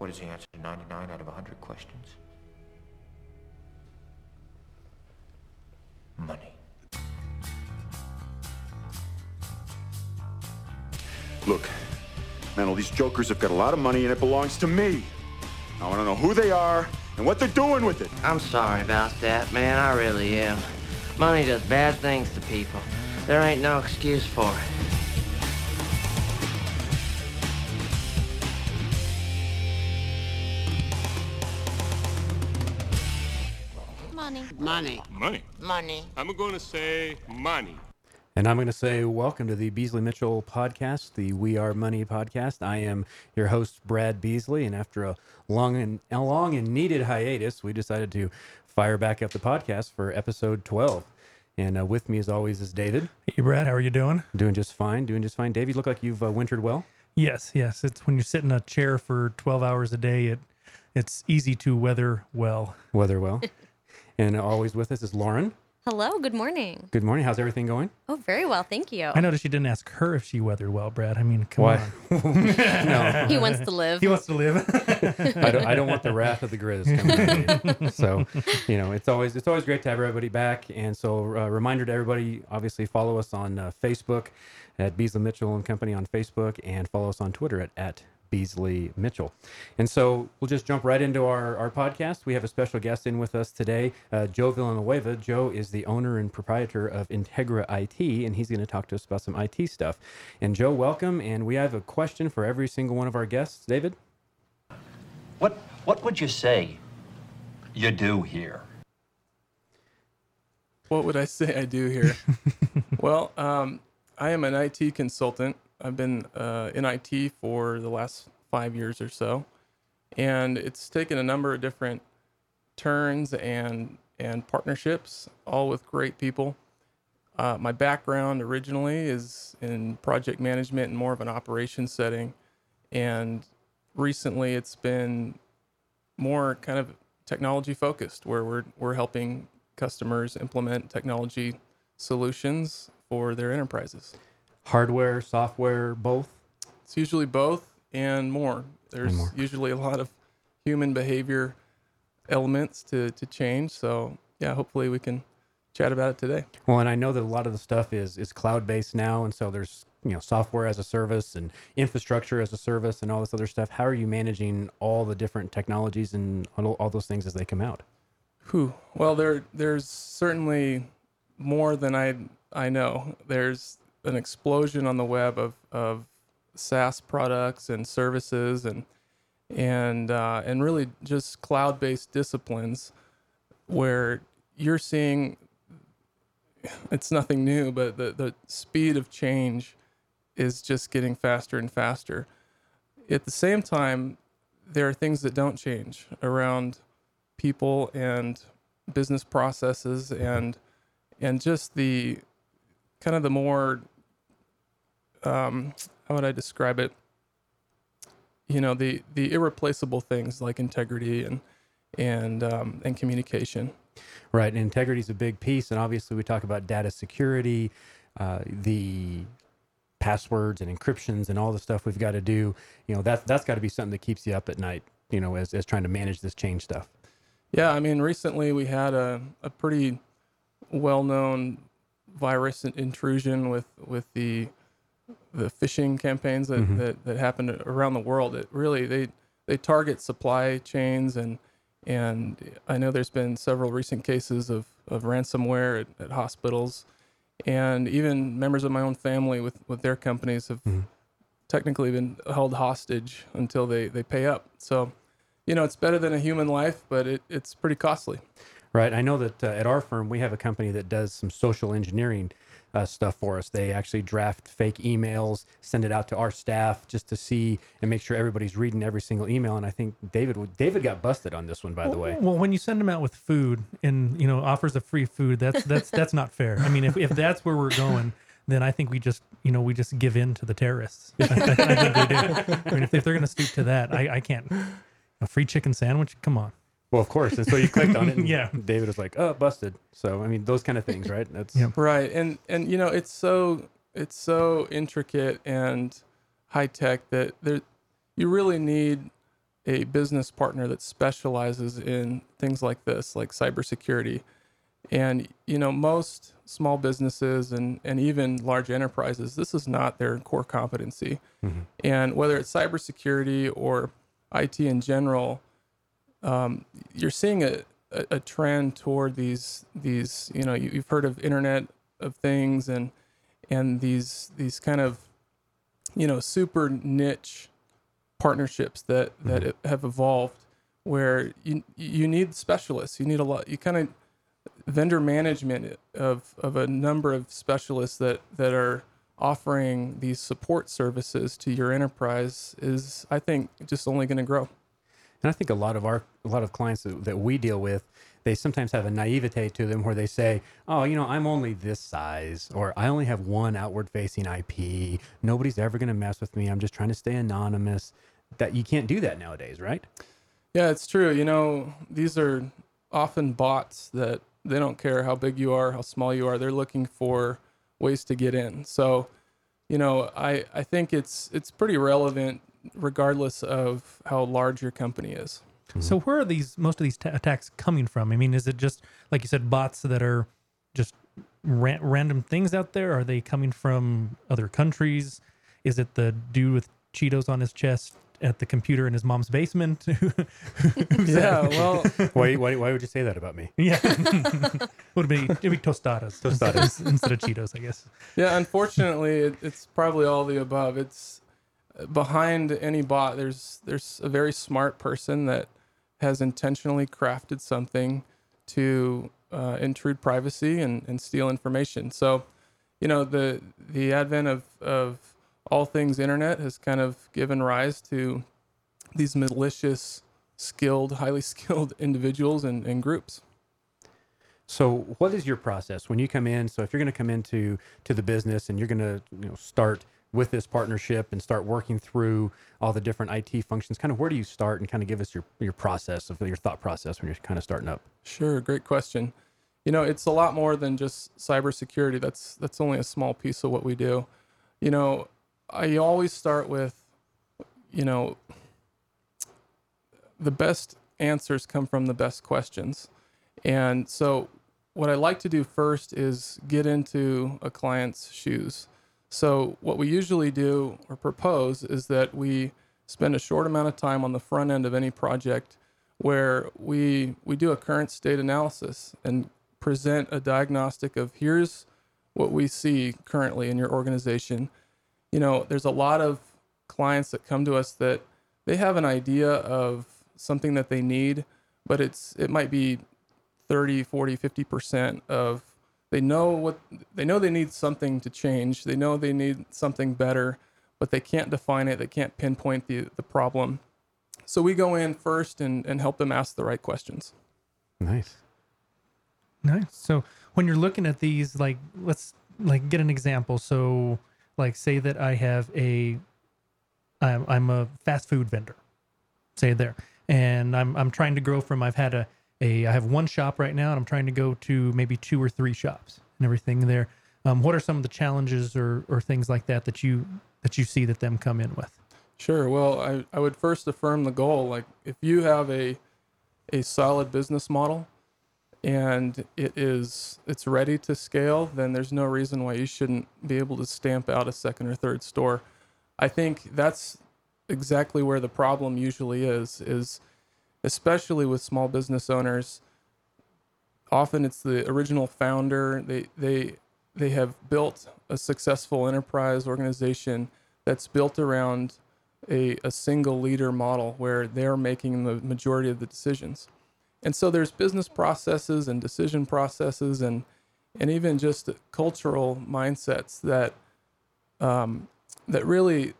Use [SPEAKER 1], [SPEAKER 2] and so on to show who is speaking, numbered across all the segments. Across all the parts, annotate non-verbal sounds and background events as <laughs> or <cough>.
[SPEAKER 1] What is the answer to 99 out of 100 questions? Money.
[SPEAKER 2] Look, man, all these jokers have got a lot of money and it belongs to me. I want to know who they are and what they're doing with it.
[SPEAKER 3] I'm sorry about that, man. I really am. Money does bad things to people. There ain't no excuse for it.
[SPEAKER 4] Money.
[SPEAKER 5] Money.
[SPEAKER 6] Money. I'm going to say money.
[SPEAKER 7] And I'm going to say, welcome to the Beasley Mitchell podcast, the We Are Money podcast. I am your host, Brad Beasley, and after a long and a long and needed hiatus, we decided to fire back up the podcast for episode 12. And uh, with me, as always, is David.
[SPEAKER 8] Hey, Brad, how are you doing?
[SPEAKER 7] Doing just fine. Doing just fine. Dave, you look like you've uh, wintered well.
[SPEAKER 8] Yes, yes. It's when you sit in a chair for 12 hours a day, it it's easy to weather well.
[SPEAKER 7] Weather well. <laughs> and always with us is Lauren.
[SPEAKER 9] Hello, good morning.
[SPEAKER 7] Good morning. How's everything going?
[SPEAKER 9] Oh, very well, thank you.
[SPEAKER 8] I noticed you didn't ask her if she weathered well, Brad. I mean, come
[SPEAKER 7] Why?
[SPEAKER 8] on. <laughs>
[SPEAKER 7] no,
[SPEAKER 9] He wants to live.
[SPEAKER 8] He wants to live. <laughs>
[SPEAKER 7] I don't, I don't want the wrath of the Grizz coming. <laughs> So, you know, it's always it's always great to have everybody back. And so, uh, reminder to everybody: obviously, follow us on uh, Facebook at Beasley Mitchell and Company on Facebook, and follow us on Twitter at at Beasley Mitchell. And so, we'll just jump right into our our podcast. We have a special guest in with us today, uh, Joe Villanueva. Joe is the owner and proprietor of Integra IT, and he's going to talk to us about some IT stuff. And Joe, welcome. And we have a question for every single one of our guests. David.
[SPEAKER 10] What what would you say you do here?
[SPEAKER 11] What would I say I do here? <laughs> well, um, I am an IT consultant. I've been uh, in IT for the last five years or so, and it's taken a number of different turns and and partnerships, all with great people. Uh, my background originally is in project management and more of an operations setting, and recently it's been more kind of technology focused, where we're we're helping customers implement technology solutions for their enterprises.
[SPEAKER 7] Hardware, software, both.
[SPEAKER 11] It's usually both and more. There's
[SPEAKER 7] more.
[SPEAKER 11] usually a lot of human behavior elements to, to change. So, yeah, hopefully we can chat about it today.
[SPEAKER 7] Well, and I know that a lot of the stuff is is cloud based now, and so there's you know software as a service and infrastructure as a service and all this other stuff. How are you managing all the different technologies and all, all those things as they come out?
[SPEAKER 11] Whew. Well, there there's certainly more than I I know. There's an explosion on the web of of SaaS products and services and and uh, and really just cloud-based disciplines where you're seeing it's nothing new, but the, the speed of change is just getting faster and faster. At the same time, there are things that don't change around people and business processes and and just the kind of the more um, how would I describe it? You know, the the irreplaceable things like integrity and and um, and communication.
[SPEAKER 7] Right, and integrity is a big piece, and obviously we talk about data security, uh, the passwords and encryptions and all the stuff we've got to do. You know, that's that's got to be something that keeps you up at night. You know, as as trying to manage this change stuff.
[SPEAKER 11] Yeah, I mean, recently we had a, a pretty well-known virus in- intrusion with with the the phishing campaigns that,
[SPEAKER 7] Mhm.
[SPEAKER 11] that, that happened around the world. It really they they target supply chains and and I know there's been several recent cases of, of ransomware at, at hospitals and even members of my own family with, with their companies have
[SPEAKER 7] Mhm.
[SPEAKER 11] technically been held hostage until they, they pay up. So, you know, it's better than a human life, but it, it's pretty costly.
[SPEAKER 7] Right. I know that uh, at our firm we have a company that does some social engineering uh, stuff for us. They actually draft fake emails, send it out to our staff just to see and make sure everybody's reading every single email. And I think David David got busted on this one, by the way.
[SPEAKER 8] Well, when you send them out with food and you know offers of free food, that's that's <laughs> that's not fair. I mean, if if that's where we're going, then I think we just you know we just give in to the terrorists. <laughs> I, I think we do. I mean, if, if they're going to stoop to that, I, I can't. A free chicken sandwich? Come on.
[SPEAKER 7] Well, of course. And so you clicked on it, <laughs> and
[SPEAKER 8] Yeah.
[SPEAKER 7] David was like, "Oh, busted." So I mean, those kind of things, right? That's
[SPEAKER 8] Yeah.
[SPEAKER 11] Right. And, and, you know, it's so, it's so intricate and high tech that there, you really need a business partner that specializes in things like this, like cybersecurity. And you know, most small businesses and and even large enterprises, this is not their core competency. Mm-hmm. And whether it's cybersecurity or IT in general, um, you're seeing a, a, a trend toward these these you know you, you've heard of Internet of Things and and these these kind of you know super niche partnerships that that have evolved where you you need specialists. You need a lot you kind of vendor management of of a number of specialists that that are offering these support services to your enterprise is i think just only going to grow
[SPEAKER 7] And I think a lot of our a lot of clients that, that we deal with, they sometimes have a naivete to them where they say, "Oh, you know, I'm only this size, or I only have one outward-facing IP. Nobody's ever going to mess with me. I'm just trying to stay anonymous." That you can't do that nowadays, right?
[SPEAKER 11] Yeah, it's true. You know, these are often bots that they don't care how big you are, how small you are. They're looking for ways to get in. So, you know, I I think it's it's pretty relevant regardless of how large your company is.
[SPEAKER 8] So where are these most of these ta- attacks coming from? I mean, is it just like you said, bots that are just ra- random things out there? Are they coming from other countries? Is it the dude with Cheetos on his chest at the computer in his mom's basement? <laughs>
[SPEAKER 11] Yeah, well,
[SPEAKER 7] why, why, why would you say that about me?
[SPEAKER 8] yeah, <laughs> would be it'd be tostadas,
[SPEAKER 7] Tostadas.
[SPEAKER 8] instead of Cheetos, I guess.
[SPEAKER 11] yeah, unfortunately, it, it's probably all the above. It's behind any bot. There's there's a very smart person that has intentionally crafted something to uh, intrude privacy and, and steal information. So, you know, the the advent of of all things internet has kind of given rise to these malicious, skilled, highly <laughs> skilled individuals and, and groups.
[SPEAKER 7] So, what is your process when you come in? So, if you're going to come into to the business and you're going to you know start with this partnership and start working through all the different IT functions, kind of where do you start and kind of give us your your process of your thought process when you're kind of starting up?
[SPEAKER 11] Sure, great question. You know, it's a lot more than just cybersecurity. That's that's only a small piece of what we do. You know, I always start with, you know, the best answers come from the best questions. And so what I like to do first is get into a client's shoes. So what we usually do or propose is that we spend a short amount of time on the front end of any project where we we do a current state analysis and present a diagnostic of here's what we see currently in your organization. You know, there's a lot of clients that come to us that they have an idea of something that they need, but it's it might be 30, 40, 50% of they know what they know they need something to change. They know they need something better, but they can't define it. They can't pinpoint the the problem. So we go in first and, and help them ask the right questions.
[SPEAKER 7] Nice.
[SPEAKER 8] Nice. So when you're looking at these, like let's like get an example. So like say that I have a, I'm I'm a fast food vendor, say there, and I'm I'm trying to grow from I've had a a I have one shop right now and I'm trying to go to maybe two or three shops and everything there. Um, what are some of the challenges or or things like that that you that you see that them come in with?
[SPEAKER 11] Sure. Well, I, I would first affirm the goal. Like if you have a a solid business model and it is it's ready to scale, then there's no reason why you shouldn't be able to stamp out a second or third store. I think that's exactly where the problem usually is is especially with small business owners often it's the original founder. They they they have built a successful enterprise organization that's built around a, a single leader model where they're making the majority of the decisions. And so there's business processes and decision processes and and even just cultural mindsets that um, that really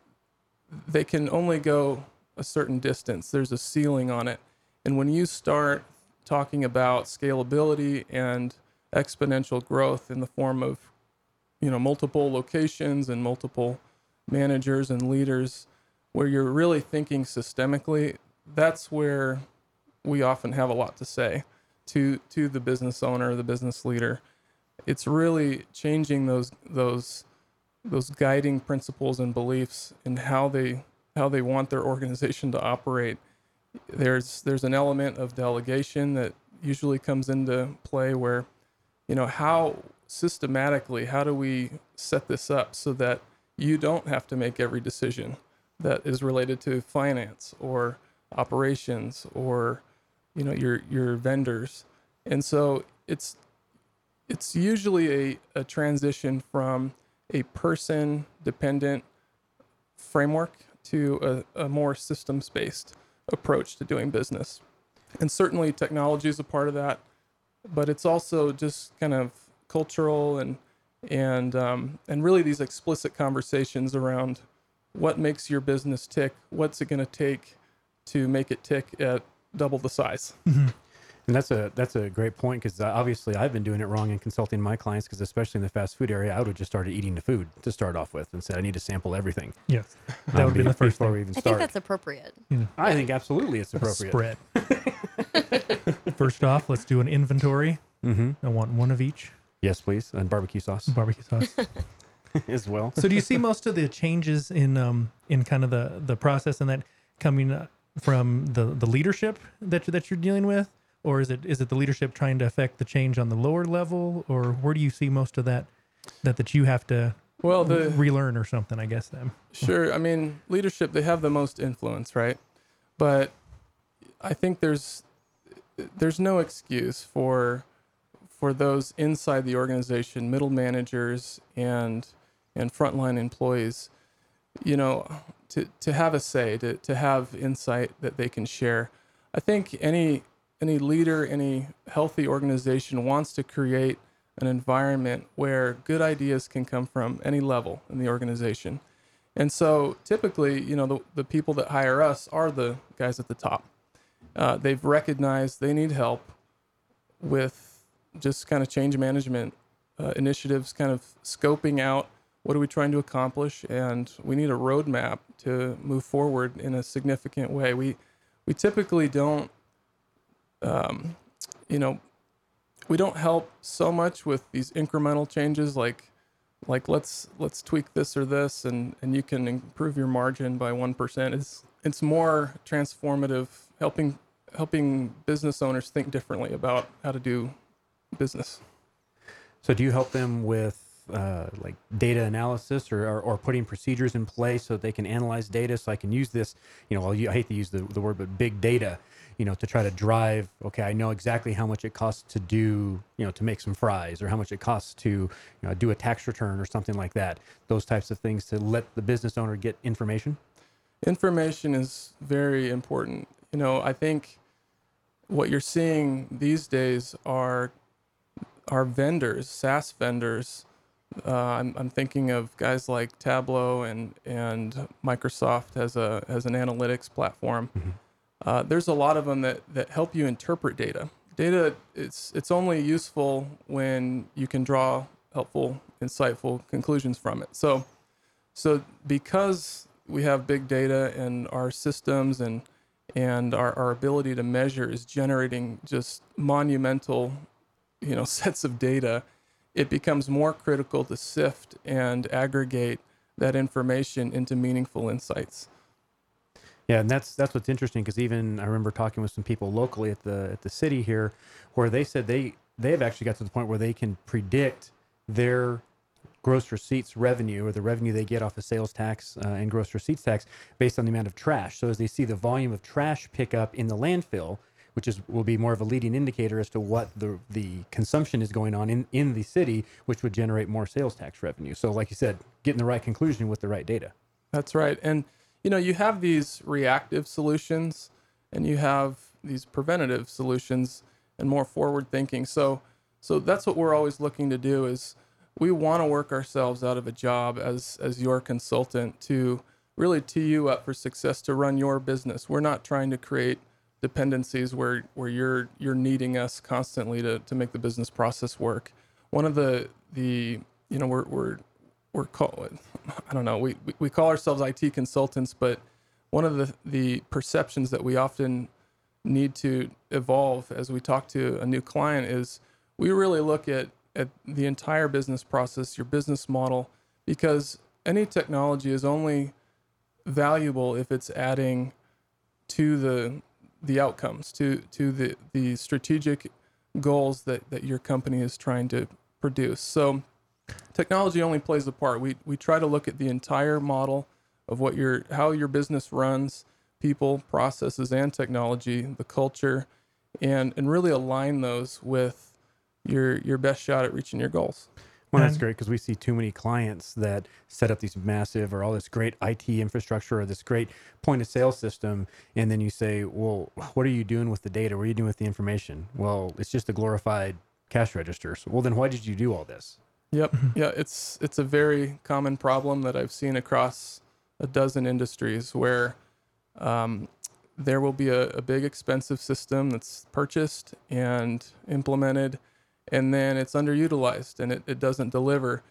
[SPEAKER 11] they can only go a certain distance. There's a ceiling on it and when you start talking about scalability and exponential growth in the form of you know multiple locations and multiple managers and leaders where you're really thinking systemically that's where we often have a lot to say to to the business owner the business leader. It's really changing those those those guiding principles and beliefs and how they how they want their organization to operate there's there's an element of delegation that usually comes into play where you know how systematically how do we set this up so that you don't have to make every decision that is related to finance or operations or you know your your vendors? And so it's it's usually a, a transition from a person dependent framework to a, a more systems based approach to doing business. And certainly technology is a part of that, but it's also just kind of cultural and and um, and really these explicit conversations around what makes your business tick, what's it going to take to make it tick at double the size.
[SPEAKER 7] And that's a that's a great point because obviously I've been doing it wrong in consulting my clients because especially in the fast food area, I would have just started eating the food to start off with and said I need to sample everything.
[SPEAKER 8] Yes, <laughs> that would be the first
[SPEAKER 7] before
[SPEAKER 8] thing.
[SPEAKER 7] we even
[SPEAKER 9] I think
[SPEAKER 7] start.
[SPEAKER 9] that's appropriate.
[SPEAKER 7] I think absolutely it's appropriate.
[SPEAKER 8] Spread. <laughs> First off, let's do an inventory.
[SPEAKER 7] Mm-hmm.
[SPEAKER 8] I want one of each
[SPEAKER 7] Yes, please, and barbecue sauce
[SPEAKER 8] barbecue sauce. <laughs>
[SPEAKER 7] as well.
[SPEAKER 8] so do you see most of the changes in um in kind of the the process and that coming uh, from the the leadership that you- that you're dealing with or is it is it the leadership trying to affect the change on the lower level or where do you see most of that that that you have to
[SPEAKER 11] Well, the
[SPEAKER 8] relearn or something i guess then
[SPEAKER 11] Sure. I mean, leadership, they have the most influence, right? But I think there's there's no excuse for for those inside the organization, middle managers and and frontline employees, you know, to, to have a say, to, to have insight that they can share. I think any any leader, any healthy organization wants to create an environment where good ideas can come from any level in the organization. And so typically, you know, the, the people that hire us are the guys at the top. Uh, they've recognized they need help with just kind of change management uh, initiatives, kind of scoping out what are we trying to accomplish, and we need a roadmap to move forward in a significant way. We we typically don't, um, you know, we don't help so much with these incremental changes like like let's let's tweak this or this and and you can improve your margin by 1% it's it's more transformative helping helping business owners think differently about how to do business.
[SPEAKER 7] So do you help them with uh, like data analysis or, or, or putting procedures in place so they can analyze data so I can use this, you know, I hate to use the, the word, but big data, you know, to try to drive, okay, I know exactly how much it costs to do, you know, to make some fries or how much it costs to, you know, do a tax return or something like that. Those types of things to let the business owner get information.
[SPEAKER 11] information is very important you know i think what you're seeing these days are are vendors SaaS vendors uh, I'm, I'm thinking of guys like Tableau and and Microsoft as a as an analytics platform. Uh, there's a lot of them that that help you interpret data. Data it's it's only useful when you can draw helpful, insightful conclusions from it. So so because we have big data and our systems and and our, our ability to measure is generating just monumental you know <laughs> sets of data it becomes more critical to sift and aggregate that information into meaningful insights
[SPEAKER 7] Yeah, and that's that's what's interesting because even I remember talking with some people locally at the at the city here, where they said they they have actually got to the point where they can predict their gross receipts revenue or the revenue they get off of sales tax uh, and gross receipts tax based on the amount of trash. So as they see the volume of trash pick up in the landfill, which is will be more of a leading indicator as to what the the consumption is going on in in the city, which would generate more sales tax revenue. So like you said, getting the right conclusion with the right data.
[SPEAKER 11] That's right. And you know, you have these reactive solutions and you have these preventative solutions and more forward thinking. So so that's what we're always looking to do is we want to work ourselves out of a job as as your consultant to really tee you up for success to run your business. We're not trying to create dependencies where where you're you're needing us constantly to to make the business process work. One of the the you know we're we're we're call I don't know we, we call ourselves IT consultants, but one of the the perceptions that we often need to evolve as we talk to a new client is we really look at at the entire business process, your business model, because any technology is only valuable if it's adding to the the outcomes, to to the the strategic goals that that your company is trying to produce. So technology only plays a part. We we try to look at the entire model of what your how your business runs, people, processes, and technology, the culture, and and really align those with your your best shot at reaching your goals.
[SPEAKER 7] Well, that's great because we see too many clients that set up these massive or all this great IT infrastructure or this great point of sale system. And then you say, well, what are you doing with the data? What are you doing with the information? Well, it's just a glorified cash register. So, well, then why did you do all this?
[SPEAKER 11] Yep. Yeah, it's it's a very common problem that I've seen across a dozen industries where um, there will be a, a big expensive system that's purchased and implemented, and then it's underutilized and it, it doesn't deliver.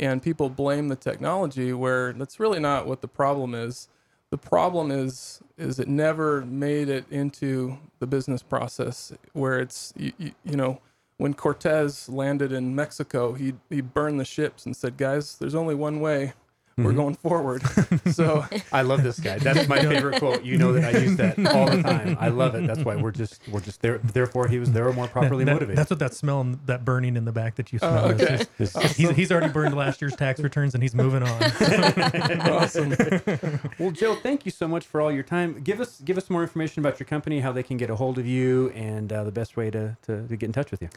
[SPEAKER 11] And people blame the technology where that's really not what the problem is. The problem is is it never made it into the business process where it's you, you, know when Cortez landed in Mexico, he he burned the ships and said, "Guys, there's only one way. We're going forward." <laughs> so
[SPEAKER 7] I love this guy. That's my favorite quote. You know that I use that all the time. I love it. That's why we're just we're just there. Therefore, he was there more properly
[SPEAKER 8] That-
[SPEAKER 7] motivated.
[SPEAKER 8] That's what that smell and that burning in the back that you smell
[SPEAKER 11] Oh,
[SPEAKER 8] is.
[SPEAKER 11] okay.
[SPEAKER 8] Is- he's, he's already burned last year's tax returns and he's moving on. <laughs>
[SPEAKER 11] awesome.
[SPEAKER 7] Well, Joe, thank you so much for all your time. Give us give us more information about your company, how they can get a hold of you, and uh, the best way to, to, to get in touch with you.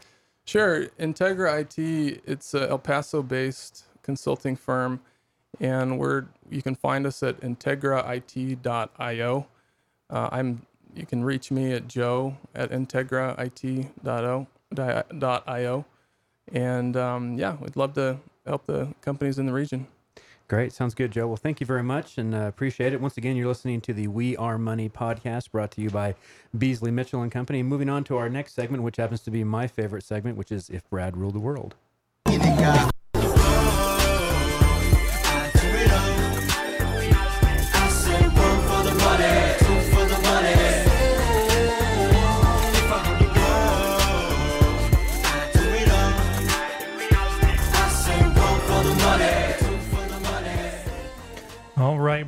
[SPEAKER 11] Sure. Integra IT, it's a El Paso based consulting firm, and we're you can find us at integrait.io. Uh, I'm you can reach me at joe at integrait.io. dot And um, yeah, we'd love to help the companies in the region.
[SPEAKER 7] Great. Sounds good, Joe. Well, thank you very much and uh, appreciate it. Once again, you're listening to the We Are Money podcast brought to you by Beasley Mitchell and Company. Moving on to our next segment, which happens to be my favorite segment, which is If Brad Ruled the World.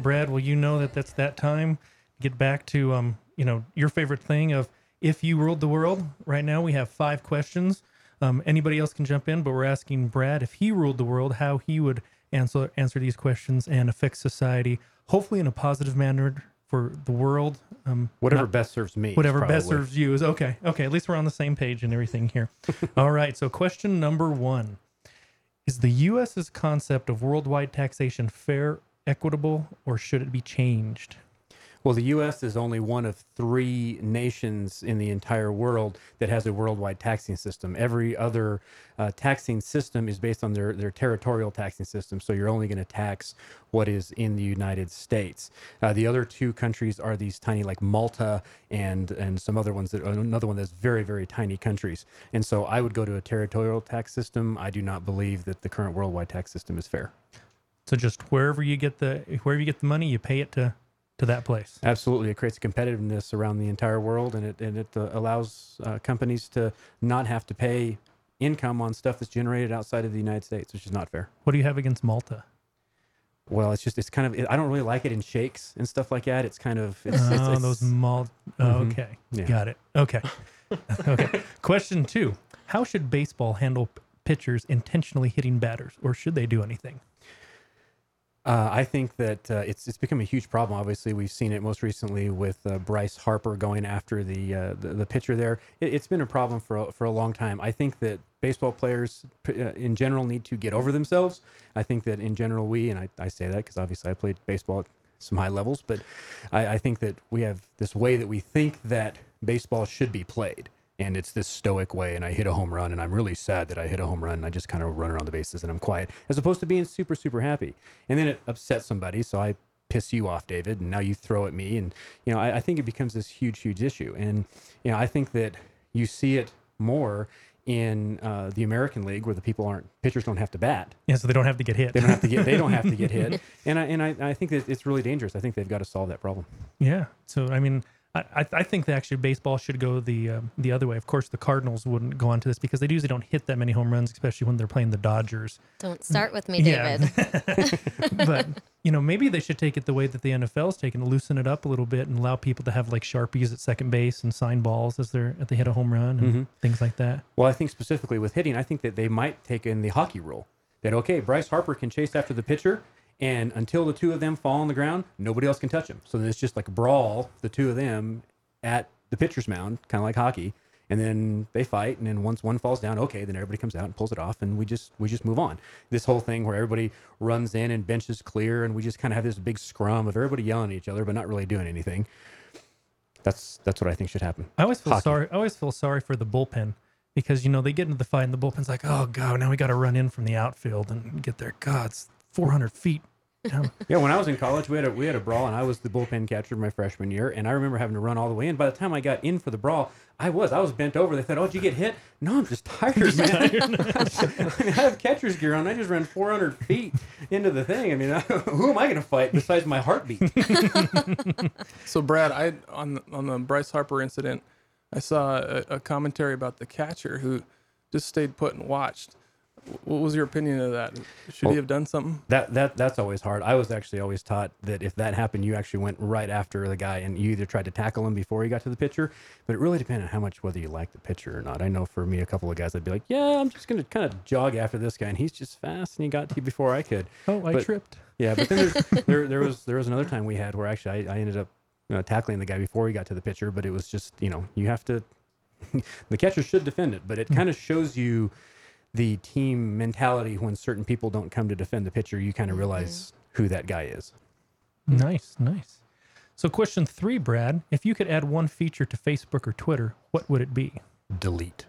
[SPEAKER 8] Brad. Well, you know that that's that time. Get back to um, you know, your favorite thing of if you ruled the world. Right now, we have five questions. Um, anybody else can jump in, but we're asking Brad if he ruled the world, how he would answer answer these questions and affect society, hopefully in a positive manner for the world. Um,
[SPEAKER 7] Whatever
[SPEAKER 8] not-
[SPEAKER 7] best serves me.
[SPEAKER 8] whatever best serves you is okay. Okay, at least we're on the same page and everything here. <laughs> All right. So, question number one Is the U.S.'s concept of worldwide taxation fair, equitable, or should it be changed?
[SPEAKER 7] Well, the U.S. is only one of three nations in the entire world that has a worldwide taxing system. Every other uh, taxing system is based on their, their territorial taxing system. So you're only going to tax what is in the United States. Uh, the other two countries are these tiny, like Malta and and some other ones that another one that's very very tiny countries. And so I would go to a territorial tax system. I do not believe that the current worldwide tax system is fair.
[SPEAKER 8] So, just wherever you get the wherever you get the money, you pay it to to that place.
[SPEAKER 7] Absolutely, it creates competitiveness around the entire world, and it and it uh, allows uh, companies to not have to pay income on stuff that's generated outside of the United States, which is not fair.
[SPEAKER 8] What do you have against Malta?
[SPEAKER 7] Well, it's just it's kind of I don't really like it in shakes and stuff like that. It's kind of it's,
[SPEAKER 8] oh,
[SPEAKER 7] it's, it's,
[SPEAKER 8] those Mal. Oh,
[SPEAKER 7] Mhm.
[SPEAKER 8] okay,
[SPEAKER 7] Yeah.
[SPEAKER 8] got it. Okay, <laughs> okay. Question two: How should baseball handle pitchers intentionally hitting batters, or should they do anything?
[SPEAKER 7] Uh, I think that uh, it's it's become a huge problem. Obviously, we've seen it most recently with uh, Bryce Harper going after the, uh, the the pitcher there. It, it's been a problem for a, for a long time. I think that baseball players uh, in general need to get over themselves. I think that in general we, and I, I say that because obviously I played baseball at some high levels, but I, I think that we have this way that we think that baseball should be played. And it's this stoic way, and I hit a home run, and I'm really sad that I hit a home run. And I just kind of run around the bases and I'm quiet, as opposed to being super, super happy. And then it upsets somebody, so I piss you off, David, and now you throw at me. And, you know, I, I think it becomes this huge, huge issue. And, you know, I think that you see it more in uh, the American League where the people aren't, pitchers don't have to bat.
[SPEAKER 8] Yeah, so they don't have to get hit.
[SPEAKER 7] They don't have to get, they don't have to get <laughs> hit. And I, and I, I think that it's really dangerous. I think they've got to solve that problem.
[SPEAKER 8] Yeah. So I mean, I, I- I think that actually baseball should go the um, the other way. Of course, the Cardinals wouldn't go on to this because they usually don't hit that many home runs, especially when they're playing the Dodgers.
[SPEAKER 9] Don't start with me,
[SPEAKER 8] Yeah.
[SPEAKER 9] David. <laughs>
[SPEAKER 8] but you know, maybe they should take it the way that the NFL's taken, to loosen it up a little bit and allow people to have like sharpies at second base and sign balls as they're as they hit a home run and
[SPEAKER 7] Mhm.
[SPEAKER 8] things like that.
[SPEAKER 7] Well, I think specifically with hitting, I think that they might take in the hockey rule that okay, Bryce Harper can chase after the pitcher, and until the two of them fall on the ground, nobody else can touch them. So then it's just like a brawl, the two of them at the pitcher's mound, kind of like hockey, and then they fight, and then once one falls down, okay, then everybody comes out and pulls it off, and we just we just move on. This whole thing where everybody runs in and benches clear, and we just kind of have this big scrum of everybody yelling at each other, but not really doing anything. That's that's what I think should happen.
[SPEAKER 8] I always feel
[SPEAKER 7] Hockey.
[SPEAKER 8] sorry. I always feel sorry for the bullpen because you know they get into the fight and the bullpen's like, oh god, now we got to run in from the outfield and get there. God, it's 400 feet. down." <laughs>
[SPEAKER 7] Yeah, when I was in college, we had a we had a brawl, and I was the bullpen catcher my freshman year, and I remember having to run all the way in. By the time I got in for the brawl, I was I was bent over. They said, "Oh, did you get hit?" No, I'm just tired, man. <laughs> I, mean, I have catcher's gear on. I just ran 400 feet into the thing. I mean, <laughs> who am I going to fight besides my heartbeat?
[SPEAKER 11] So Brad, I on on the Bryce Harper incident, I saw a, a commentary about the catcher who just stayed put and watched. What was your opinion of that? Should
[SPEAKER 7] Well-
[SPEAKER 11] he have done something?
[SPEAKER 7] That that that's always hard. I was actually always taught that if that happened, you actually went right after the guy, and you either tried to tackle him before he got to the pitcher. But it really depended on how much whether you liked the pitcher or not. I know for me, a couple of guys, I'd be like, "Yeah, I'm just gonna kind of jog after this guy, and he's just fast, and he got to you before I could."
[SPEAKER 8] Oh, I
[SPEAKER 7] But-
[SPEAKER 8] tripped.
[SPEAKER 7] Yeah, but then there's, <laughs> there there was there was another time we had where actually I, I ended up you know, tackling the guy before he got to the pitcher, but it was just you know you have to <laughs> the catcher should defend it, but it hmm. kind of shows you the team mentality when certain people don't come to defend the pitcher. You kind of mm-hmm. realize who that guy is.
[SPEAKER 8] Nice, nice. So, question three, Brad, if you could add one feature to Facebook or Twitter, what would it be?
[SPEAKER 7] Delete.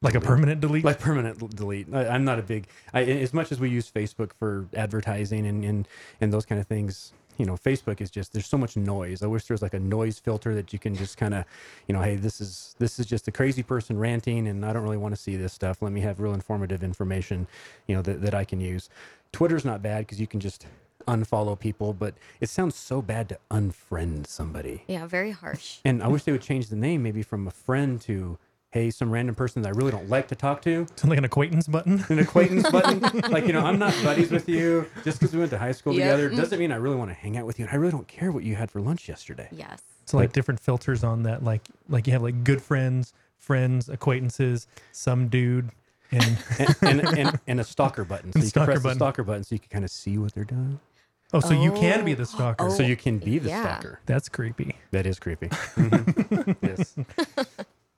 [SPEAKER 8] Like a permanent delete?
[SPEAKER 7] Like permanent delete. I, I'm not a big. I, as much as we use Facebook for advertising and, and and those kind of things, you know, Facebook is just there's so much noise. I wish there was like a noise filter that you can just kind of, you know, hey, this is this is just a crazy person ranting, and I don't really want to see this stuff. Let me have real informative information, you know, that that I can use. Twitter's not bad because you can just unfollow people, but it sounds so bad to unfriend somebody.
[SPEAKER 9] Yeah, very harsh.
[SPEAKER 7] And I wish they <laughs> would change the name maybe from a friend to, hey, some random person that I really don't like to talk to. <laughs>
[SPEAKER 8] Sound like an acquaintance button?
[SPEAKER 7] An acquaintance button. <laughs> Like, you know, I'm not buddies with you just because we went to high school
[SPEAKER 9] Yep.
[SPEAKER 7] together. Doesn't mean I really want to hang out with you. And I really don't care what you had for lunch yesterday.
[SPEAKER 9] Yes.
[SPEAKER 8] So like different filters on that, like like you have like good friends, friends, acquaintances, some dude, and <laughs>
[SPEAKER 7] And, and, and, and a stalker button. So
[SPEAKER 8] And
[SPEAKER 7] you
[SPEAKER 8] stalker
[SPEAKER 7] can press
[SPEAKER 8] button.
[SPEAKER 7] the stalker button so you can kind of see what they're doing.
[SPEAKER 8] oh, so you can be the stalker.
[SPEAKER 7] So you can be the
[SPEAKER 9] yeah.
[SPEAKER 7] stalker.
[SPEAKER 8] That's creepy.
[SPEAKER 7] That is creepy. Mhm. yes.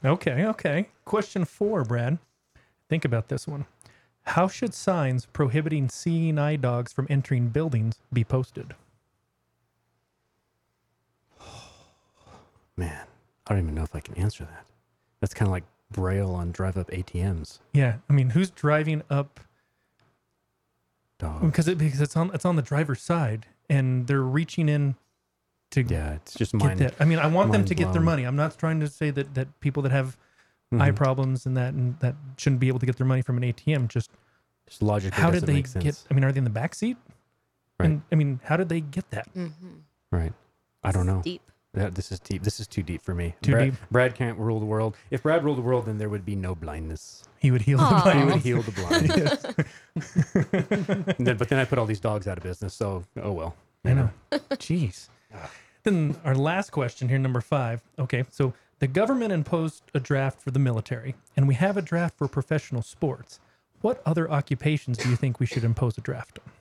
[SPEAKER 8] Okay, okay. Question four, Brad. Think about this one. How should signs prohibiting seeing eye dogs from entering buildings be posted? <sighs>
[SPEAKER 7] Man, I don't even know if I can answer that. That's kind of like Braille on drive up ATMs.
[SPEAKER 8] Yeah, I mean, who's driving up?
[SPEAKER 7] Dog.
[SPEAKER 8] Because it because it's on it's on the driver's side, and they're reaching in to
[SPEAKER 7] Yeah, it's just
[SPEAKER 8] get
[SPEAKER 7] mind.
[SPEAKER 8] that. I mean, I want them
[SPEAKER 7] mind
[SPEAKER 8] to get their
[SPEAKER 7] blown.
[SPEAKER 8] money. I'm not trying to say that that people that have eye
[SPEAKER 7] Mhm.
[SPEAKER 8] problems and that and that shouldn't be able to get their money from an ATM. Just
[SPEAKER 7] Just logically
[SPEAKER 8] how did they
[SPEAKER 7] make sense.
[SPEAKER 8] get? I mean, are they in the back seat?
[SPEAKER 7] Right.
[SPEAKER 8] And I mean, how did they get that?
[SPEAKER 9] Mm-hmm.
[SPEAKER 7] Right. I don't know.
[SPEAKER 9] Deep.
[SPEAKER 7] Yeah, this is deep. This is too deep for me.
[SPEAKER 8] Too
[SPEAKER 7] Brad,
[SPEAKER 8] deep.
[SPEAKER 7] Brad can't rule the world. If Brad ruled the world, then there would be no blindness.
[SPEAKER 8] He would heal the
[SPEAKER 9] Aw.
[SPEAKER 7] He would heal the blind. <laughs> <laughs> Then- but then I put all these dogs out of business. So oh well.
[SPEAKER 8] I know. Jeez. Then our last question here, number five. Okay, so the government imposed a draft for the military, and we have a draft for professional sports. What other occupations do you think we should impose a draft on?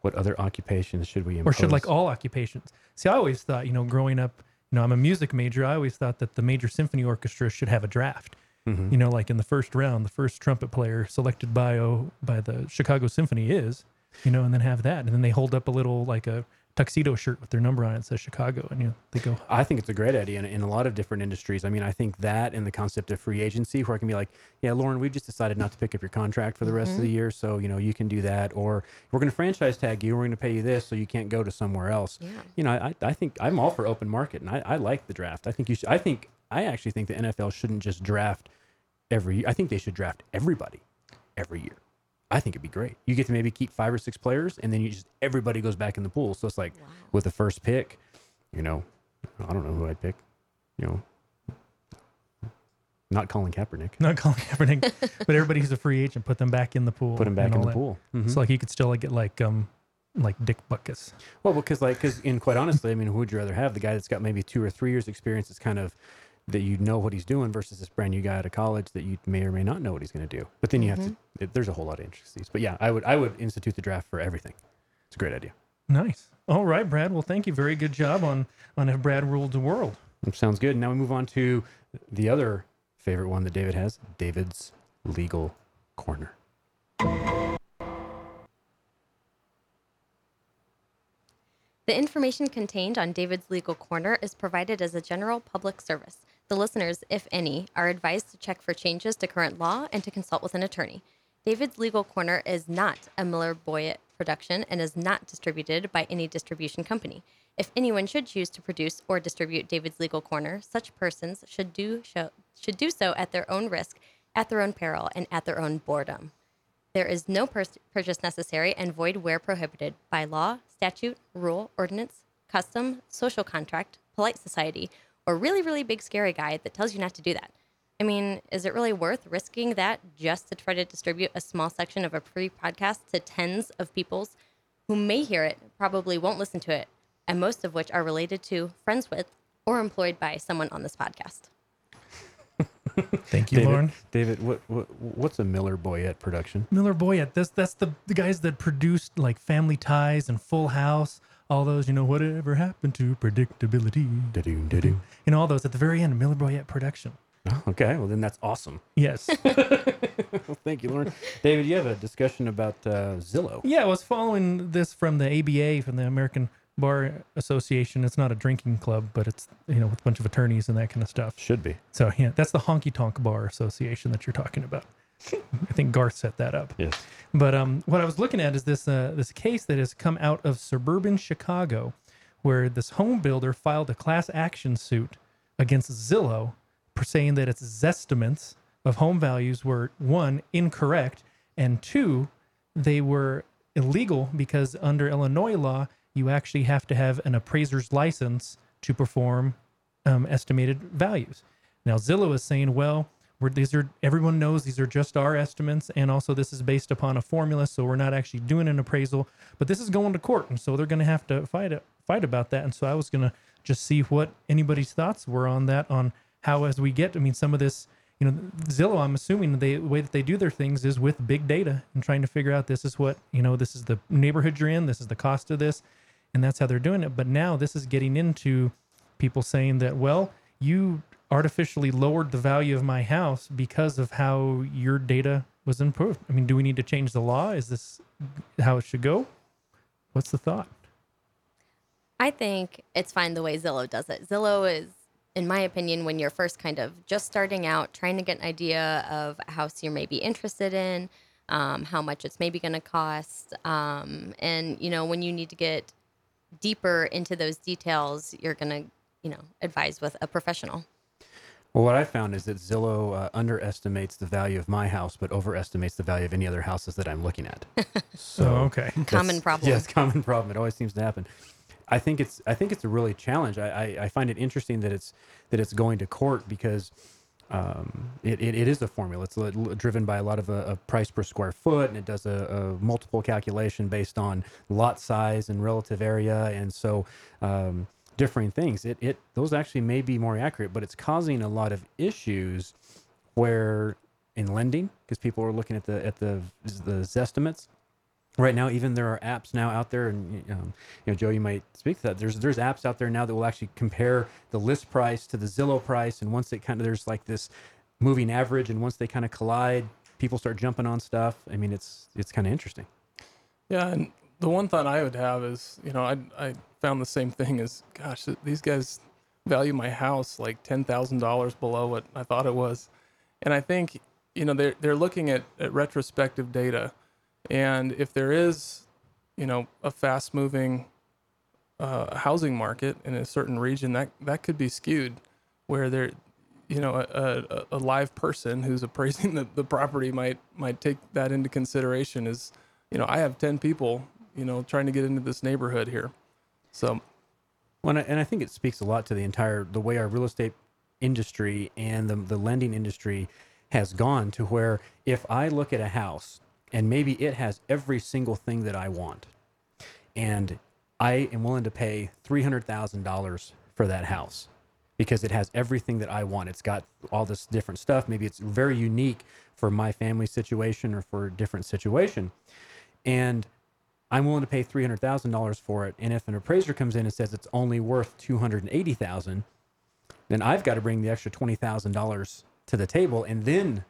[SPEAKER 7] What other occupations should we impose?
[SPEAKER 8] Or should like all occupations? See, I always thought, you know, growing up, you know, I'm a music major. I always thought that the major symphony orchestra should have a draft.
[SPEAKER 7] Mhm.
[SPEAKER 8] You know, like in the first round, the first trumpet player selected by oh, by the Chicago Symphony is, you know, and then have that, and then they hold up a little like a tuxedo shirt with their number on it that says Chicago, and you know, they go,
[SPEAKER 7] I think it's a great idea in, in a lot of different industries. I mean, I think that and the concept of free agency, where I can be like, yeah, Lauren, we've just decided not to pick up your contract for the rest of the mm-hmm. year. So, you know, you can do that. Or we're going to franchise tag you. We're going to pay you this so you can't go to somewhere else.
[SPEAKER 9] Yeah.
[SPEAKER 7] You know, I, I think I'm all for open market and I, I like the draft. I think you should, I think, I actually think the NFL shouldn't just draft every I think they should draft everybody every year. I think it'd be great. You get to maybe keep five or six players and then you just, everybody goes back in the pool. So it's like with the first pick, you know, I don't know who I'd pick. You know, not Colin Kaepernick. <laughs>
[SPEAKER 8] Not Colin Kaepernick, but everybody who's a free agent, put them back in the pool.
[SPEAKER 7] Put them back in the
[SPEAKER 8] that.
[SPEAKER 7] pool. Mhm.
[SPEAKER 8] So like he could still like get like um like Dick Butkus.
[SPEAKER 7] Well, because like, because in quite honestly, I mean, who would you rather have? The guy that's got maybe two or three years experience, that's kind of that you know what he's doing, versus this brand new guy out of college that you may or may not know what he's going to do. But then you have to. Mm-hmm. It, there's a whole lot of intricacies. But yeah, I would I would institute the draft for everything. It's a great idea.
[SPEAKER 8] Nice. All right, Brad. Well, thank you. Very good job on on if Brad ruled the world.
[SPEAKER 7] Sounds good. Now we move on to the other favorite one that David has, David's legal corner.
[SPEAKER 9] The information contained on David's Legal Corner is provided as a general public service. The listeners, if any, are advised to check for changes to current law and to consult with an attorney. David's Legal Corner is not a Miller Boyett production and is not distributed by any distribution company. If anyone should choose to produce or distribute David's Legal Corner, such persons should do show, should do so at their own risk, at their own peril, and at their own boredom. There is no pur- purchase necessary and void where prohibited by law, statute, rule, ordinance, custom, social contract, polite society, or really, really big scary guy that tells you not to do that. I mean, is it really worth risking that just to try to distribute a small section of a pre podcast to tens of peoples who may hear it, probably won't listen to it, and most of which are related to, friends with, or employed by someone on this podcast? <laughs>
[SPEAKER 8] Thank you,
[SPEAKER 7] David,
[SPEAKER 8] Lauren.
[SPEAKER 7] David, what, what what's a Miller Boyett production?
[SPEAKER 8] Miller Boyett. That's that's the the guys that produced like Family Ties and Full House. All those, you know, whatever happened to predictability?
[SPEAKER 7] Da-doo, da-doo.
[SPEAKER 8] Know, all those at the very end. Of Miller Boyett production.
[SPEAKER 7] Oh, okay, well then that's awesome.
[SPEAKER 8] Yes. <laughs>
[SPEAKER 7] Well, thank you, Lauren. David, you have a discussion about uh, Zillow.
[SPEAKER 8] Yeah, I was following this from the ABA, from the American Bar Association. It's not a drinking club, but it's you know with a bunch of attorneys and that kind of stuff.
[SPEAKER 7] Should be.
[SPEAKER 8] So yeah, that's the Honky Tonk Bar Association that you're talking about. I think Garth set that up.
[SPEAKER 7] Yes.
[SPEAKER 8] But um, what I was looking at is this uh, this case that has come out of suburban Chicago, where this home builder filed a class action suit against Zillow, for saying that its estimates of home values were one incorrect, and two, they were illegal because under Illinois law, you actually have to have an appraiser's license to perform um, estimated values. Now Zillow is saying, well, we're, these are everyone knows these are just our estimates, and also this is based upon a formula, so we're not actually doing an appraisal. But this is going to court, and so they're going to have to fight it, fight about that. And so I was going to just see what anybody's thoughts were on that, on how as we get, I mean, some of this, you know, Zillow. I'm assuming they, the way that they do their things is with big data and trying to figure out this is what you know, this is the neighborhood you're in, this is the cost of this, and that's how they're doing it. But now this is getting into people saying that, well, you artificially lowered the value of my house because of how your data was improved. I mean, do we need to change the law? Is this how it should go? What's the thought?
[SPEAKER 9] I think it's fine the way Zillow does it. Zillow is, in my opinion, when you're first kind of just starting out, trying to get an idea of a house you're maybe interested in, um, how much it's maybe going to cost, um, and you know when you need to get deeper into those details, you're going to, you know, advise with a professional.
[SPEAKER 7] Well, what I found is that Zillow uh, underestimates the value of my house, but overestimates the value of any other houses that I'm looking at. <laughs> So
[SPEAKER 8] Oh, okay.
[SPEAKER 9] Common
[SPEAKER 7] that's-
[SPEAKER 9] problem.
[SPEAKER 7] Yes, common problem. It always seems to happen. I think it's I think it's a really challenge. I, I, I find it interesting that it's that it's going to court because um, it, it, it is a formula. It's li- li- driven by a lot of a, a price per square foot, and it does a, a multiple calculation based on lot size and relative area, and so um, differing things. It, it those actually may be more accurate, but it's causing a lot of issues where in lending because people are looking at the at the the estimates. Right now even there are apps now out there and um, you know joe you might speak to that. There's there's apps out there now that will actually compare the list price to the zillow price and once it kind of there's like this moving average and once they kind of collide people start jumping on stuff. I mean it's it's kind of interesting.
[SPEAKER 11] Yeah, and the one thought I would have is, you know, I I found the same thing as, gosh, these guys value my house like ten thousand dollars below what I thought it was, and I think, you know, they're they're looking at, at retrospective data, and if there is, you know, a fast moving uh, housing market in a certain region, that that could be skewed, where there, you know, a, a, a live person who's appraising <laughs> the, the property might might take that into consideration Is you know, I have 10 people, you know, trying to get into this neighborhood here. So
[SPEAKER 7] Well, and I, think it speaks a lot to the entire the way our real estate industry and the the lending industry has gone to where if I look at a house and maybe it has every single thing that I want, and I am willing to pay three hundred thousand dollars for that house because it has everything that I want. It's got all this different stuff. Maybe it's very unique for my family situation or for a different situation, and I'm willing to pay three hundred thousand dollars for it. And if an appraiser comes in and says it's only worth two hundred and eighty thousand, then I've got to bring the extra twenty thousand dollars to the table, and then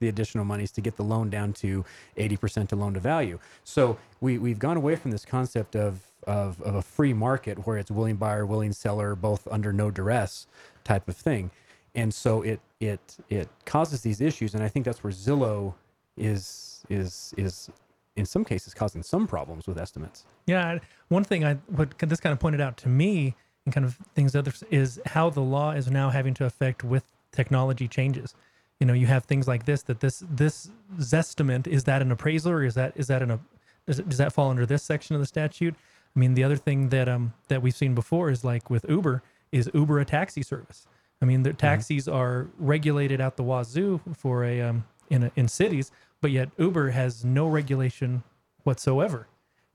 [SPEAKER 7] the additional monies to get the loan down to eighty percent to loan to value. So we we've gone away from this concept of of, of a free market where it's willing buyer, willing seller, both under no duress type of thing, and so it it it causes these issues. And I think that's where Zillow is is is in some cases causing some problems with estimates.
[SPEAKER 8] Yeah, one thing I what this kind of pointed out to me and kind of things others is how the law is now having to affect with technology changes. You know, you have things like this that this this zestimate is that an appraisal or is that is that an a does, it, does that fall under this section of the statute? I mean, the other thing that um that we've seen before is like with Uber is Uber a taxi service. I mean, the taxis are regulated out the wazoo for a um in a, in cities, but yet Uber has no regulation whatsoever.